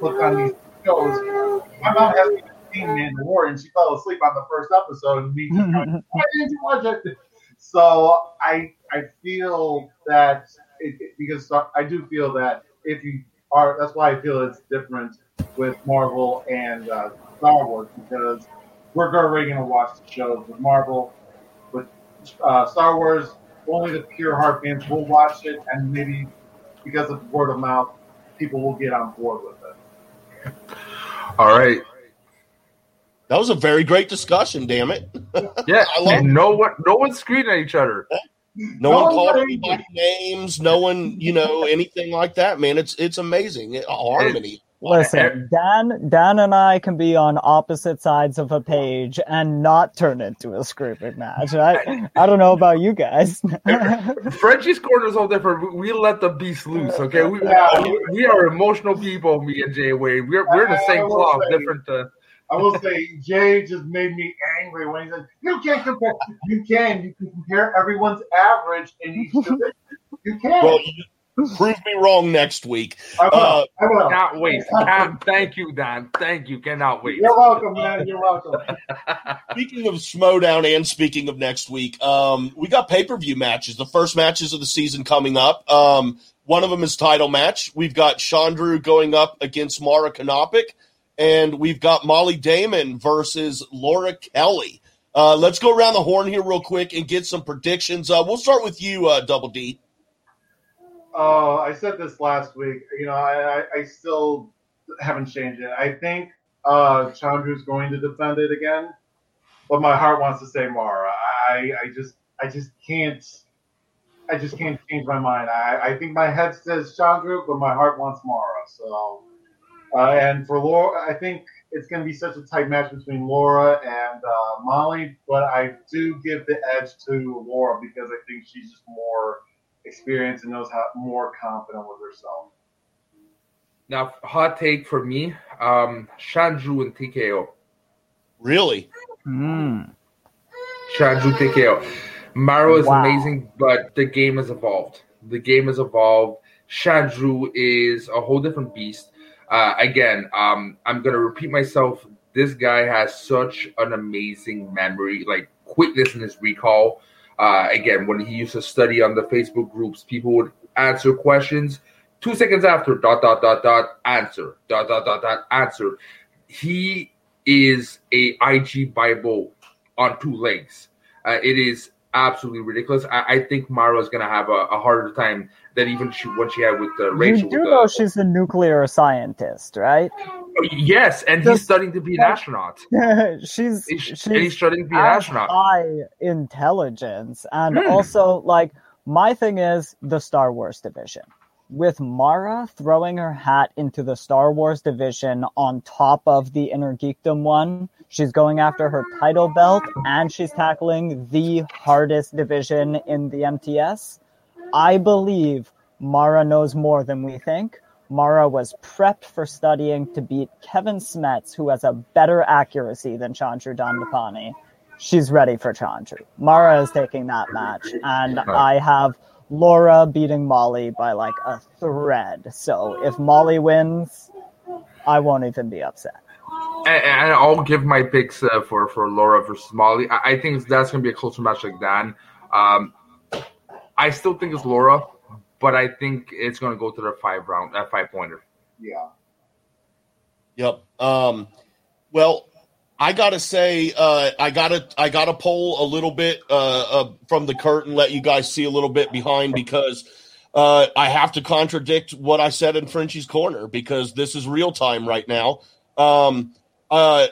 look on these shows. My mom hasn't even seen Mandalorian. And she fell asleep on the first episode, and me, why didn't you watch it? So I I feel that it, it, because I do feel that if you are, that's why I feel it's different with Marvel and uh, Star Wars because we're already going to watch the shows with Marvel. With uh, Star Wars, only the pure heart fans will watch it, and maybe because of word of mouth, people will get on board with it. All right. That was a very great discussion. Damn it! Yeah, I love no one, no one screaming at each other. No, no one called anybody names. No one, you know, anything like that. Man, it's it's amazing harmony. Listen, Dan, Dan, and I can be on opposite sides of a page and not turn it into a screaming match. I, I don't know about you guys. Frenchie's corner is all different. We let the beast loose. Okay, we, we are emotional people. Me and Jay Wade. We're we're the same cloth, different. Uh, I will say Jay just made me angry when he said, "You can't compare. You can. You can compare everyone's average in each division. You can." Well, you, Prove me wrong next week. I will. Uh, I will. Cannot wait. Can, thank you, Don. Thank you. Cannot wait. You're welcome, man. You're welcome. speaking of Schmoedown and speaking of next week, um, we got pay per view matches. The first matches of the season coming up. Um, one of them is title match. We've got Chandru going up against Mara Knopic, and we've got Molly Damon versus Laura Kelly. Uh, let's go around the horn here real quick and get some predictions. Uh, we'll start with you, uh, Double D. Oh, I said this last week. You know, I, I, I still haven't changed it. I think uh, Chandru's going to defend it again, but my heart wants to say Mara. I, I just I just can't I just can't change my mind. I, I think my head says Chandru, but my heart wants Mara. So, uh, and for Laura, I think it's going to be such a tight match between Laura and uh, Molly, but I do give the edge to Laura because I think she's just more experience and knows how more confident with herself. Now, hot take for me, um, Chandru and TKO. Really? Mm. Chandru TKO. Mara is wow. amazing, but the game has evolved. The game has evolved. Chandru is a whole different beast. Uh, again, um, I'm gonna repeat myself. This guy has such an amazing memory, like quickness in his recall. Uh, again, when he used to study on the Facebook groups, people would answer questions. Two seconds after, dot, dot, dot, dot, answer, dot, dot, dot, dot, answer. He is a IG Bible on two legs. Uh, it is absolutely ridiculous. I, I think Mara is going to have a, a, harder time than even she, what she had with uh, Rachel. You do know she's a nuclear scientist, right? Yes, and Just, he's studying to be an astronaut. she's, he's, she's he's studying to be an astronaut. High intelligence, and hmm. also like my thing is the Star Wars division. With Mara throwing her hat into the Star Wars division on top of the Inner Geekdom one, she's going after her title belt and she's tackling the hardest division in the MTS. I believe Mara knows more than we think. Mara was prepped for studying to beat Kevin Smets, who has a better accuracy than Chandru Dandapani. she's ready for Chandru. Mara is taking that match, and I have Laura beating Molly by like a thread. So if Molly wins, I won't even be upset. And, and I'll give my picks uh, for for Laura versus Molly. I, I think that's going to be a closer match like Dan. Um, I still think it's Laura, but I think it's going to go to the five round, that uh, five pointer. Yeah. Yep. Um, well, I gotta say, uh, I gotta, I gotta pull a little bit uh, uh, from the curtain, let you guys see a little bit behind because uh, I have to contradict what I said in Frenchie's corner because this is real time right now. Um, uh,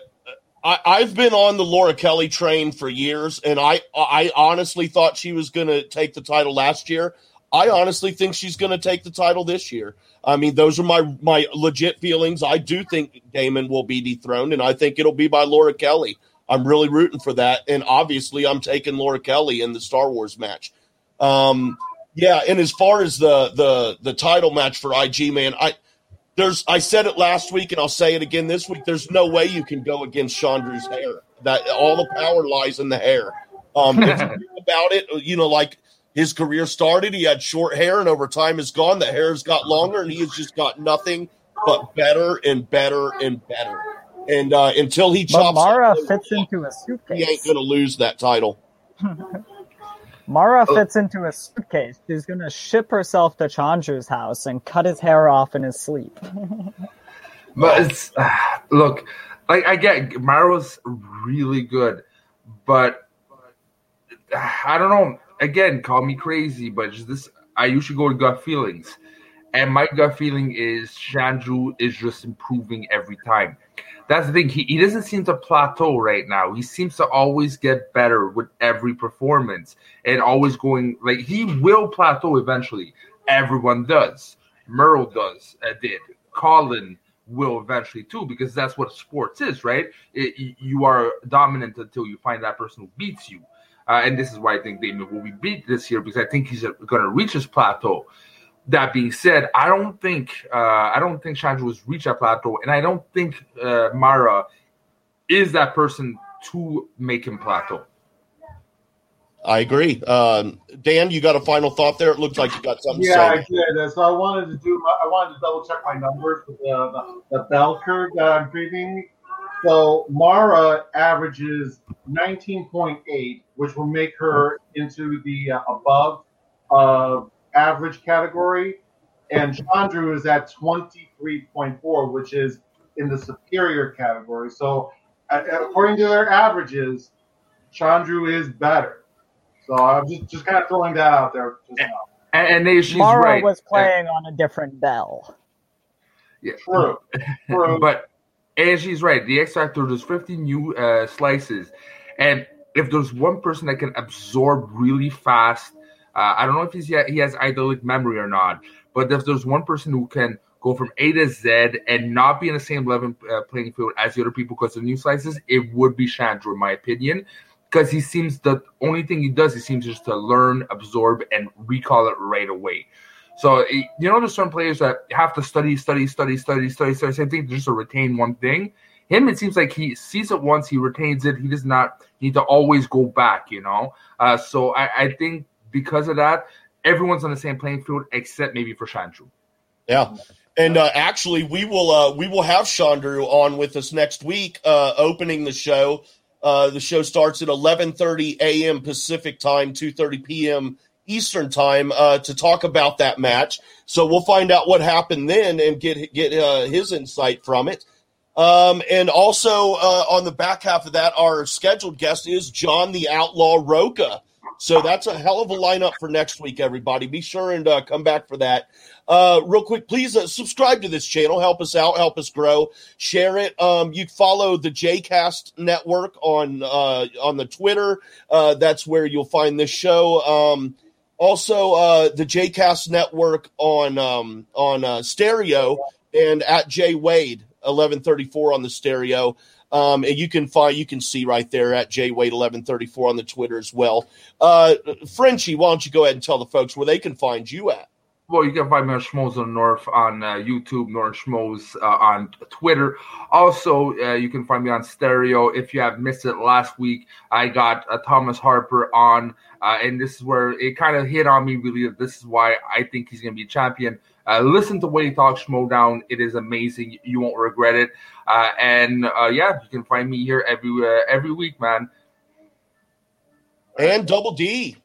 I, have been on the Laura Kelly train for years, and I, I honestly thought she was going to take the title last year. I honestly think she's going to take the title this year. I mean, those are my my legit feelings. I do think Damon will be dethroned, and I think it'll be by Laura Kelly. I'm really rooting for that, and obviously, I'm taking Laura Kelly in the Star Wars match. Um, yeah, and as far as the the the title match for IG, man, I there's I said it last week, and I'll say it again this week. There's no way you can go against Chandru's hair. That all the power lies in the hair. Um, about it, you know, like his career started. He had short hair, and over time has gone. The hair's got longer, and he has just got nothing but better and better and better. And uh, until he chops, but Mara fits into a suitcase. He ain't to lose that title. Mara fits into a suitcase. She's going to ship herself to Chandru's house and cut his hair off in his sleep. but it's uh, look, like I get Mara's really good, but I don't know again, call me crazy, but just this, I usually go to gut feelings. And my gut feeling is Chandru is just improving every time. That's the thing. He, he doesn't seem to plateau right now. He seems to always get better with every performance and always going like he will plateau eventually. Everyone does. Murrell does, uh, did. Colin will eventually too, because that's what sports is, right? It, you are dominant until you find that person who beats you. Uh, and this is why I think Damon will be beat this year because I think he's going to reach his plateau. That being said, I don't think uh, I don't think Chandru has reached that plateau, and I don't think uh, Mara is that person to make him plateau. I agree. Um, Dan, you got a final thought there? It looks like you got something. Yeah, I did. So I wanted to do. I wanted to double check my numbers with the, the, the bell curve that I'm reading so Mara averages 19.8, which will make her into the uh, above uh, average category. And Chandru is at 23.4, which is in the superior category. So, according to their averages, Chandru is better. So I'm just, just kind of throwing that out there. and, and, and she's Mara right. was playing on a different bell. Yeah, true. true. but and she's right. The X Factor, there's 50 new uh, slices. And if there's one person that can absorb really fast, uh, I don't know if he's he has eidetic memory or not, but if there's one person who can go from A to Z and not be in the same level uh, playing field as the other people because of new slices, it would be Chandru, in my opinion. Because he seems the only thing he does, he seems just to learn, absorb, and recall it right away. So you know, there's some players that have to study, study, study, study, study, study, same thing just to retain one thing. Him, it seems like he sees it once, he retains it. He does not need to always go back, you know. Uh, so I, I think because of that, everyone's on the same playing field except maybe for Chandru. Yeah. And uh, actually, we will uh, we will have Chandru on with us next week, uh, opening the show. Uh, the show starts at 11:30 a.m. Pacific time, 2:30 p.m. Eastern time uh, to talk about that match. So we'll find out what happened then and get get uh, his insight from it. Um, and also on the back half of that, our scheduled guest is John the Outlaw Roca. So that's a hell of a lineup for next week, everybody. Be sure and uh, come back for that. Uh, real quick, please uh, subscribe to this channel. Help us out, help us grow. Share it. Um, you follow the JCast network on uh, on the Twitter. Uh, that's where you'll find this show. Um, also, uh, the JCast network on um, on stereo and at J Wade eleven thirty four on the stereo. Um, and you can find you can see right there at J Wade eleven thirty four on the Twitter as well. Uh, Frenchie, why don't you go ahead and tell the folks where they can find you at? well, you can find me on Schmoes on North on uh, YouTube, North Schmoes uh, on Twitter. Also, uh, you can find me on Stereo. If you have missed it last week, I got uh, Thomas Harper on, uh, and this is where it kind of hit on me really. This is why I think he's going to be champion. Uh, listen to what he talks Schmoedown. It is amazing. You won't regret it. and yeah, you can find me here every every week, man. And Double D.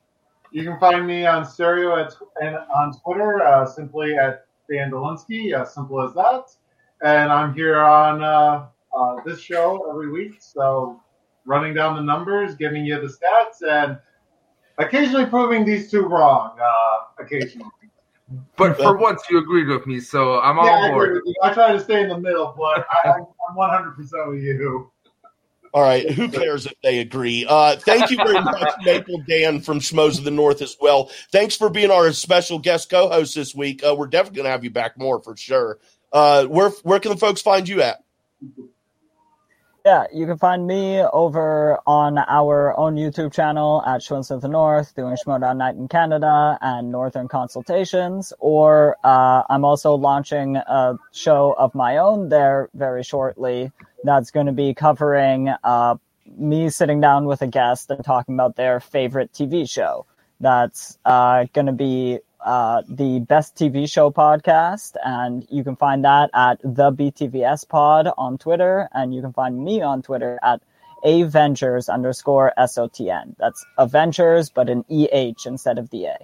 You can find me on stereo at, and on Twitter uh, simply at Dan Dolinski, as simple as that. And I'm here on uh, uh, this show every week. So running down the numbers, giving you the stats, and occasionally proving these two wrong. Uh, occasionally. But for once, you agreed with me, so I'm yeah, all board. I, I try to stay in the middle, but I, I'm 100% with you. All right, who cares if they agree? Uh, thank you very much, Maple Dan from Schmoes of the North as well. Thanks for being our special guest co-host this week. Uh, we're definitely going to have you back more for sure. Uh, where where can the folks find you at? Yeah, you can find me over on our own YouTube channel at Schmoes of the North, doing Schmoedown Night in Canada and Northern Consultations. Or uh, I'm also launching a show of my own there very shortly that's going to be covering uh, me sitting down with a guest and talking about their favorite TV show. That's uh, going to be uh, the Best TV Show podcast, and you can find that at the BTVS Pod on Twitter, and you can find me on Twitter at Avengers underscore SOTN. That's Avengers, but an EH instead of the A.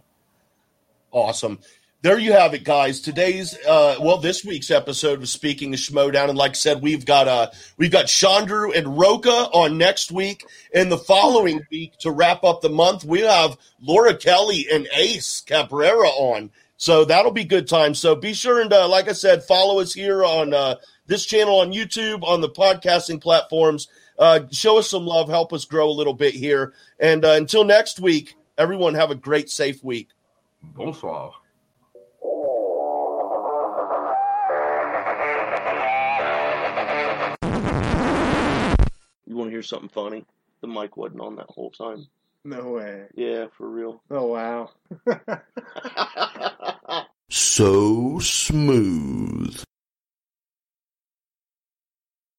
Awesome there you have it, guys. Today's uh, well, this week's episode was speaking of Schmoedown, and like I said, we've got uh we've got Chandru and Roca on next week, and the following week to wrap up the month, we have Laura Kelly and Ace Cabrera on. So that'll be good time. So be sure and uh, like I said, follow us here on uh, this channel on YouTube, on the podcasting platforms. Uh, show us some love, help us grow a little bit here, and uh, until next week, everyone have a great, safe week. Bonsoir. You want to hear something funny? The mic wasn't on that whole time. No way. Yeah, for real. Oh wow. so smooth.